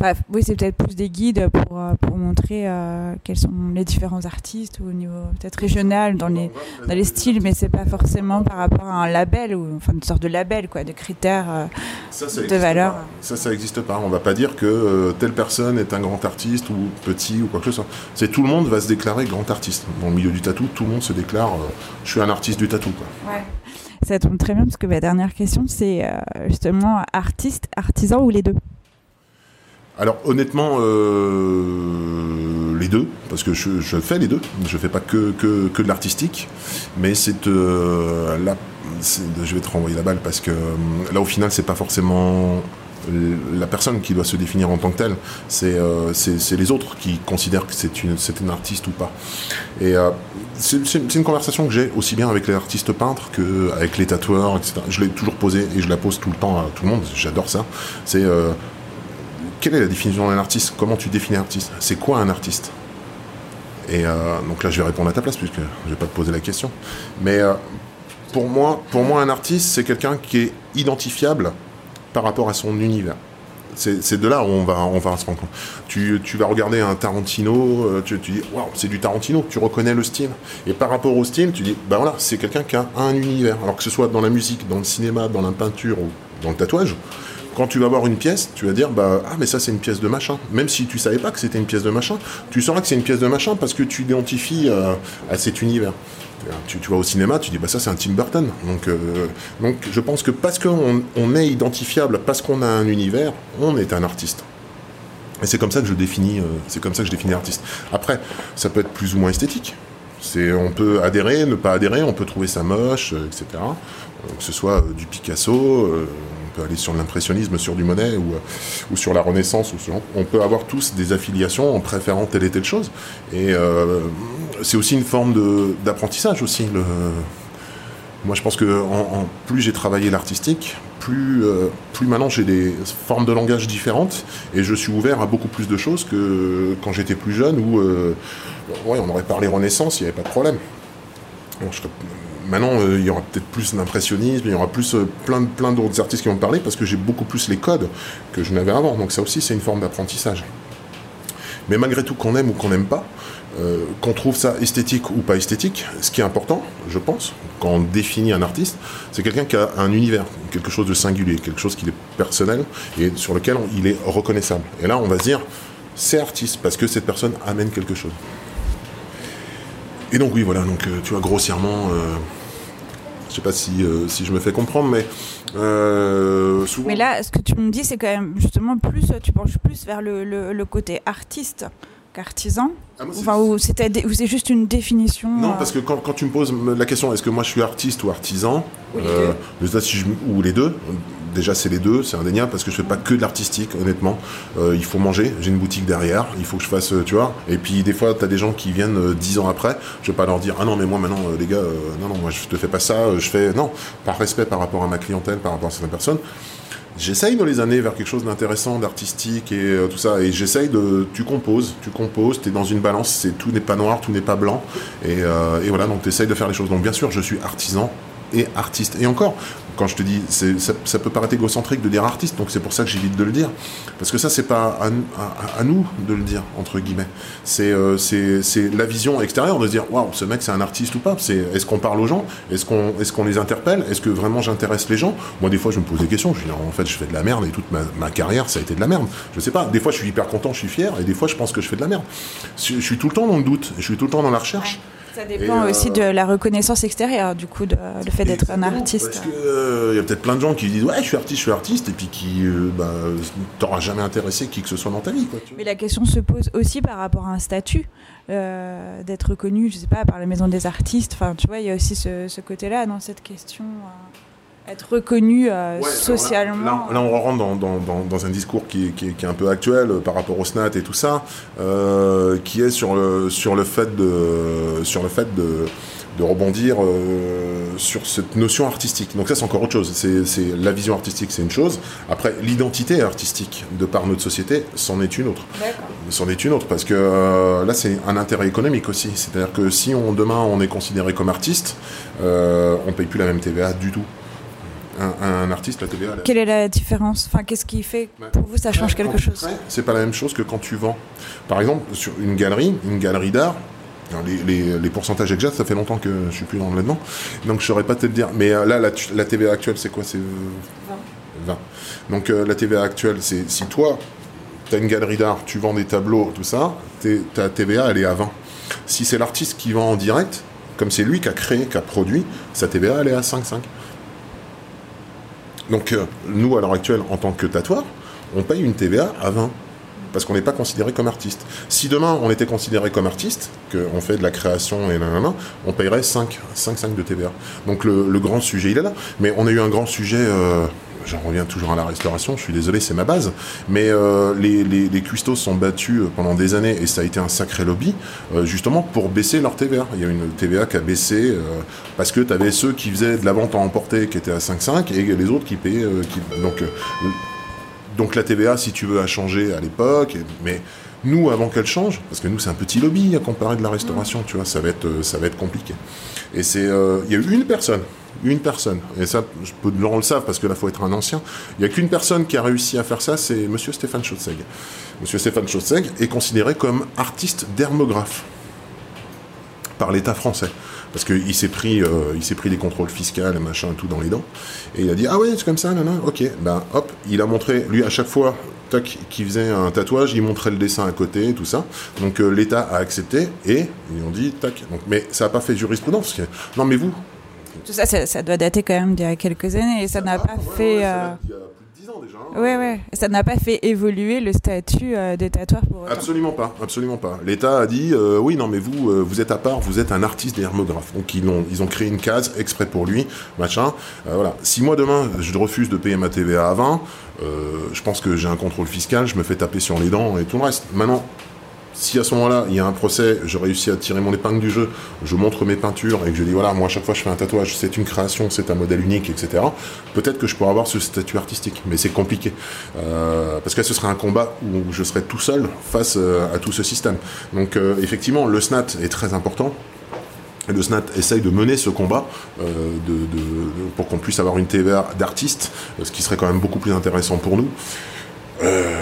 Enfin, oui, c'est peut-être plus des guides pour, euh, pour montrer euh, quels sont les différents artistes ou au niveau peut-être régional dans les, dans les styles, mais c'est pas forcément par rapport à un label ou enfin une sorte de label, quoi, de critères. euh, Ça, ça de valeur. pas. Ça, ça n'existe pas. On va pas dire que euh, telle personne est un grand artiste ou petit ou quoi que ce soit. C'est tout le monde va se déclarer grand artiste. Dans le milieu du tatou, tout le monde se déclare je suis un artiste du tatou. Quoi. Ça tombe très bien parce que ma dernière question, c'est justement artiste, artisan ou les deux? Alors honnêtement, euh, les deux, parce que je, fais les deux. Je fais pas que, que, que de l'artistique, mais c'est euh, là, je vais te renvoyer la balle parce que euh, là au final c'est pas forcément la personne qui doit se définir en tant que telle, c'est euh, les autres qui considèrent que c'est une, une artiste ou pas. Et euh, c'est une conversation que j'ai aussi bien avec les artistes peintres qu'avec les tatoueurs, etc. Je l'ai toujours posée et je la pose tout le temps à tout le monde, j'adore ça. C'est quelle est la définition d'un artiste? Comment tu définis un artiste? C'est quoi un artiste? Et euh, donc là, je vais répondre à ta place puisque je vais pas te poser la question. Mais euh, pour moi, pour moi, un artiste, c'est quelqu'un qui est identifiable par rapport à son univers. C'est c'est de là où on va, on va se rendre compte. Tu, tu vas regarder un Tarantino, euh, tu, tu dis, waouh, c'est du Tarantino, tu reconnais le style. Et par rapport au style, tu dis, bah voilà, c'est quelqu'un qui a un univers. Alors que ce soit dans la musique, dans le cinéma, dans la peinture ou dans le tatouage, quand tu vas voir une pièce, tu vas dire bah ah mais ça c'est une pièce de machin. Même si tu savais pas que c'était une pièce de machin, tu sauras que c'est une pièce de machin parce que tu l'identifies euh, à cet univers. Tu, tu vas au cinéma, tu dis bah ça c'est un Tim Burton. Donc euh, donc je pense que parce qu'on on est identifiable, parce qu'on a un univers, on est un artiste. Et c'est comme ça que je définis, euh, c'est comme ça que je définis artiste. Après, ça peut être plus ou moins esthétique. C'est, on peut adhérer, ne pas adhérer, on peut trouver ça moche, euh, etc. Que ce soit du Picasso, peut aller sur l'impressionnisme, sur du Monet ou, ou sur la Renaissance. On peut avoir tous des affiliations en préférant telle et telle chose. Et c'est aussi une forme d'apprentissage aussi. Moi, je pense que plus j'ai travaillé l'artistique, plus, euh, plus maintenant j'ai des formes de langage différentes et je suis ouvert à beaucoup plus de choses que quand j'étais plus jeune où euh, on aurait parlé Renaissance, il n'y avait pas de problème. Maintenant, euh, il y aura peut-être plus d'impressionnisme, il y aura plus plein, plein d'autres artistes qui vont parler parce que j'ai beaucoup plus les codes que je n'avais avant. Donc ça aussi, c'est une forme d'apprentissage. Mais malgré tout, qu'on aime ou qu'on n'aime pas, euh, qu'on trouve ça esthétique ou pas esthétique, ce qui est important, je pense, quand on définit un artiste, c'est quelqu'un qui a un univers, quelque chose de singulier, quelque chose qui est personnel et sur lequel il est reconnaissable. Et là, on va se dire, c'est artiste parce que cette personne amène quelque chose. Et donc oui, voilà, donc euh, tu vois, grossièrement, euh, je sais pas si, si je me fais comprendre, mais souvent... Mais là, ce que tu me dis, c'est quand même justement plus, tu penches plus vers le, le côté artiste qu'artisan ah, enfin, ou c'est juste une définition Non, euh, parce que quand, quand, tu me poses la question, est-ce que moi je suis artiste ou artisan ou les, euh, deux. ou les deux Déjà, c'est les deux, c'est indéniable parce que je fais pas que de l'artistique, honnêtement. Euh, il faut manger, j'ai une boutique derrière, il faut que je fasse, tu vois. Et puis, des fois, tu as des gens qui viennent dix ans après, je vais pas leur dire, ah non, mais moi maintenant, les gars, non, non, moi je te fais pas ça, je fais. Non, par respect par rapport à ma clientèle, par rapport à certaines personnes j'essaye dans les années vers quelque chose d'intéressant, d'artistique et euh, tout ça. Et j'essaye de. Tu composes, tu composes, tu es dans une balance, c'est tout n'est pas noir, tout n'est pas blanc. Et, euh, et voilà, donc tu essayes de faire les choses. Donc bien sûr, je suis artisan et artiste. Et encore, quand je te dis, ça, ça, peut paraître égocentrique de dire artiste, donc c'est pour ça que j'évite de le dire. Parce que ça, c'est pas à, nous de le dire, entre guillemets. Euh, c'est la vision extérieure de se dire, waouh, ce mec, c'est un artiste ou pas? Est-ce qu'on parle aux gens? Est-ce qu'on les interpelle? Est-ce que vraiment j'intéresse les gens? Moi, des fois, je me pose des questions. Je dis, en fait, je fais de la merde et toute ma, carrière, ça a été de la merde. Je sais pas. Des fois, je suis hyper content, je suis fier, et des fois, je pense que je fais de la merde. Je, suis tout le temps dans le doute, je suis tout le temps dans la recherche. Ça dépend aussi euh, de la reconnaissance extérieure, du coup, de, le fait d'être un artiste. Parce qu'il euh, y a peut-être plein de gens qui disent Ouais, je suis artiste, je suis artiste, et puis qui euh, bah, t'aura jamais intéressé qui que ce soit dans ta vie. Quoi, Mais la question se pose aussi par rapport à un statut, d'être reconnu, je sais pas, par la maison des artistes. Enfin, tu vois, il y a aussi ce, ce côté-là dans cette question être reconnu euh, socialement. Là, on rentre dans, dans, dans, un discours qui, qui, est un peu actuel euh, par rapport au SNAT et tout ça, euh, qui est sur le, sur le fait de, sur le fait de, de rebondir sur cette notion artistique. Donc ça, c'est encore autre chose. C'est la vision artistique, c'est une chose. Après, l'identité artistique de par notre société, c'en est une autre. C'en est une autre parce que là, c'est un intérêt économique aussi. C'est-à-dire que si on, demain on est considéré comme artiste, on paye plus la même TVA du tout un, artiste, la TVA. Quelle est la différence Enfin, qu'est-ce qui fait pour vous ça change quelque chose C'est pas la même chose que quand tu vends. Par exemple, sur une galerie, une galerie d'art. Les, pourcentages exacts, ça fait longtemps que je suis plus dans là-dedans, donc je saurais pas te le dire. Mais euh, là, la, TVA actuelle, c'est quoi? C'est 20. Donc euh, la TVA actuelle, c'est si toi, tu as une galerie d'art, tu vends des tableaux, tout ça, ta TVA, elle est à 20. Si c'est l'artiste qui vend en direct, comme c'est lui qui a créé, qui a produit, sa TVA, elle est à 5,5. Donc euh, nous, à l'heure actuelle, en tant que tatoueur, on paye une TVA à 20 parce qu'on n'est pas considéré comme artiste. Si demain on était considéré comme artiste, qu'on fait de la création et nanana, on payerait 5, 5, 5 de TVA. Donc le, grand sujet, il est là. Mais on a eu un grand sujet, euh, j'en reviens toujours à la restauration, je suis désolé, c'est ma base, mais euh, les, les, les sont battus euh, pendant des années et ça a été un sacré lobby, euh, justement pour baisser leur TVA. Il y a une TVA qui a baissé parce que tu avais ceux qui faisaient de la vente en emporté qui étaient à 5,5 et les autres qui payaient. donc, donc la TVA, si tu veux, a changé à l'époque, mais nous, avant qu'elle change, parce que nous, c'est un petit lobby à comparer de la restauration, tu vois, ça va être, ça va être compliqué. Et c'est, il y a eu une personne une personne. Et ça, je peux on le savent parce que là, il faut être un ancien. Il n'y a qu'une personne qui a réussi à faire ça, c'est Monsieur Stéphane Chausseg. Monsieur Stéphane Chausseg est considéré comme artiste dermographe par l'État français. Parce qu'il s'est pris, euh, il s'est pris des contrôles fiscaux, machin, tout dans les dents. Et il a dit ah ouais c'est comme ça, non ok. Ben hop, il a montré lui à chaque fois qui faisait un tatouage, il montrait le dessin à côté, tout ça. Donc euh, l'État a accepté et ils ont dit tac. Donc, mais ça n'a pas fait jurisprudence. non mais vous, tout ça, ça, doit dater quand même d'il y a quelques années et ça n'a ah, pas fait. Y a plus de 10 ans déjà. hein. Ouais, ouais. Ça n'a pas fait évoluer le statut euh, des tatoueurs pour autant. Absolument pas, absolument pas. L'État a dit euh, oui, non, mais vous, euh, vous êtes à part, vous êtes un artiste dermographe. Donc ils ont, ils ont créé une case exprès pour lui, machin. Euh, voilà. Si moi demain je refuse de payer ma TVA à 20, euh, je pense que j'ai un contrôle fiscal, je me fais taper sur les dents et tout le reste. Maintenant. Si à ce moment-là, il y a un procès, je réussis à tirer mon épingle du jeu, je montre mes peintures et que je dis voilà, moi à chaque fois je fais un tatouage, c'est une création, c'est un modèle unique, etc. Peut-être que je pourrais avoir ce statut artistique, mais c'est compliqué. Euh, parce que ce serait un combat où je serais tout seul face euh, à tout ce système. Donc euh, effectivement, le SNAT est très important. Et le SNAT essaye de mener ce combat pour qu'on puisse avoir une TVA d'artiste, euh, ce qui serait quand même beaucoup plus intéressant pour nous. Euh,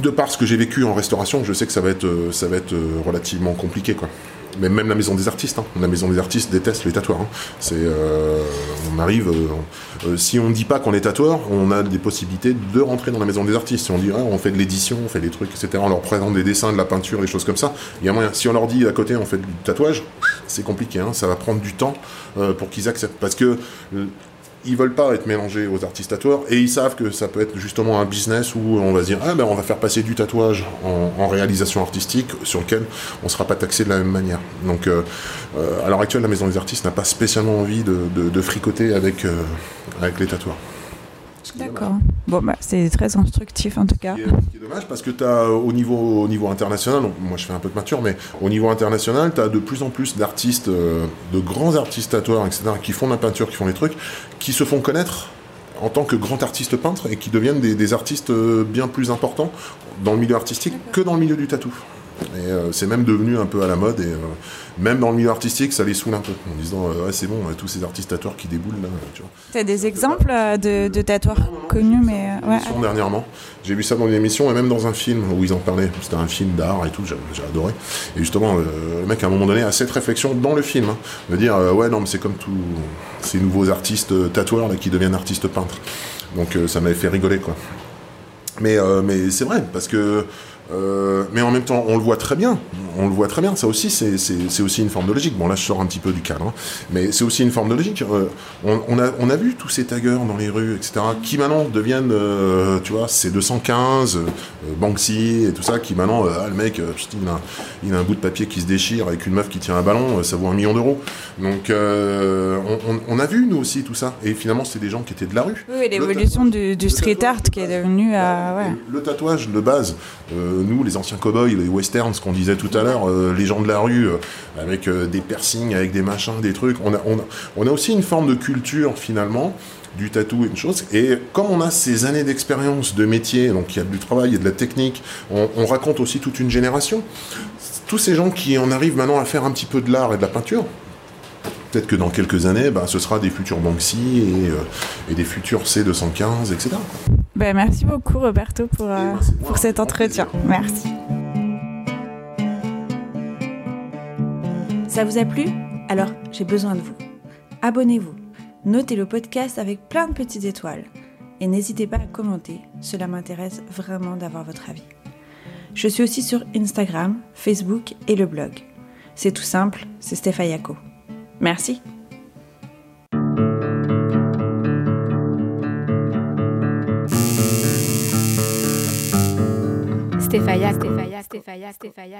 de par ce que j'ai vécu en restauration, je sais que ça va être, euh, ça va être euh, relativement compliqué, quoi. Mais même la maison des artistes, hein. la maison des artistes déteste les tatoueurs. hein. C'est, euh, on arrive, si on ne dit pas qu'on est tatoueur, on a des possibilités de rentrer dans la maison des artistes. Si on dit, ah, on fait de l'édition, on fait des trucs, etc. On leur présente des dessins, de la peinture, des choses comme ça. Si on leur dit à côté, on fait du tatouage, c'est compliqué. hein. Ça va prendre du temps pour qu'ils acceptent, parce que ils veulent pas être mélangés aux artistes tatoueurs et ils savent que ça peut être justement un business où on va se dire ah ben on va faire passer du tatouage en, réalisation artistique sur lequel on sera pas taxé de la même manière. Donc euh, euh, à l'heure actuelle la maison des artistes n'a pas spécialement envie de fricoter avec euh, avec les tatoueurs. D'accord. Bon, bah, c'est très instructif en tout cas. ce qui est, ce qui est dommage parce que tu as au niveau, au niveau international, donc moi je fais un peu de peinture, mais au niveau international, tu as de plus en plus d'artistes, euh, de grands artistes tatoueurs, etc., qui font de la peinture, qui font des trucs, qui se font connaître en tant que grands artistes peintres et qui deviennent des, des artistes euh, bien plus importants dans le milieu artistique que dans le milieu du tatou. Et euh, c'est même devenu un peu à la mode, et euh, même dans le milieu artistique, ça les saoule un peu, en disant euh, ouais, c'est bon, tous ces artistes tatoueurs qui déboulent là, tu vois. T'as des exemples euh, de, de tatoueurs connus, mais ouais. dernièrement. J'ai vu ça dans une émission et même dans un film où ils en parlaient. C'était un film d'art et tout, j'ai j'ai adoré. Et justement, euh, le mec à un moment donné a cette réflexion dans le film, hein, de dire euh, ouais non mais c'est comme tous ces nouveaux artistes tatoueurs là, qui deviennent artistes peintres. Donc euh, ça m'avait fait rigoler quoi. Mais, euh, mais c'est vrai, parce que. Euh, mais en même temps, on le voit très bien. On le voit très bien. Ça aussi, c'est- c'est c'est aussi une forme de logique. Bon, là, je sors un petit peu du cadre. hein. mais c'est aussi une forme de logique. Euh, on, on a, on a vu tous ces taggers dans les rues, etc., qui maintenant deviennent, euh, tu vois, C215, euh, Banksy et tout ça, qui maintenant, ah, le mec, il, a, il a un bout de papier qui se déchire avec une meuf qui tient un ballon, ça vaut un million d'euros. Donc, on, a vu, nous aussi, tout ça. Et finalement, c'était des gens qui étaient de la rue. Oui, l'évolution du, street art qui est base. devenu. ouais. Le tatouage de base, euh, nous, les anciens cow-boys, les westerns, ce qu'on disait tout à l'heure, euh, les gens de la rue, euh, avec euh, des piercings, avec des machins, des trucs, on a, on, a, aussi une forme de culture, finalement, du tatou et une chose. Et comme on a ces années d'expérience de métier, donc il y a du travail, il y a de la technique, on raconte aussi toute une génération. Tous ces gens qui en arrivent maintenant à faire un petit peu de l'art et de la peinture, peut-être que dans quelques années, ben, ce sera des futurs Banksy et, euh, et des futurs C215, etc. Ben, merci beaucoup, Roberto, pour, euh, ben, moi, pour cet entretien. Merci. Ça vous a plu? Alors, j'ai besoin de vous. Abonnez-vous. Notez le podcast avec plein de petites étoiles. Et n'hésitez pas à commenter, cela m'intéresse vraiment d'avoir votre avis. Je suis aussi sur Instagram, Facebook et le blog. C'est tout simple, c'est Stéphayako. Merci. Stéphaya, Stéphaya, Stéphaya, Stéphaya.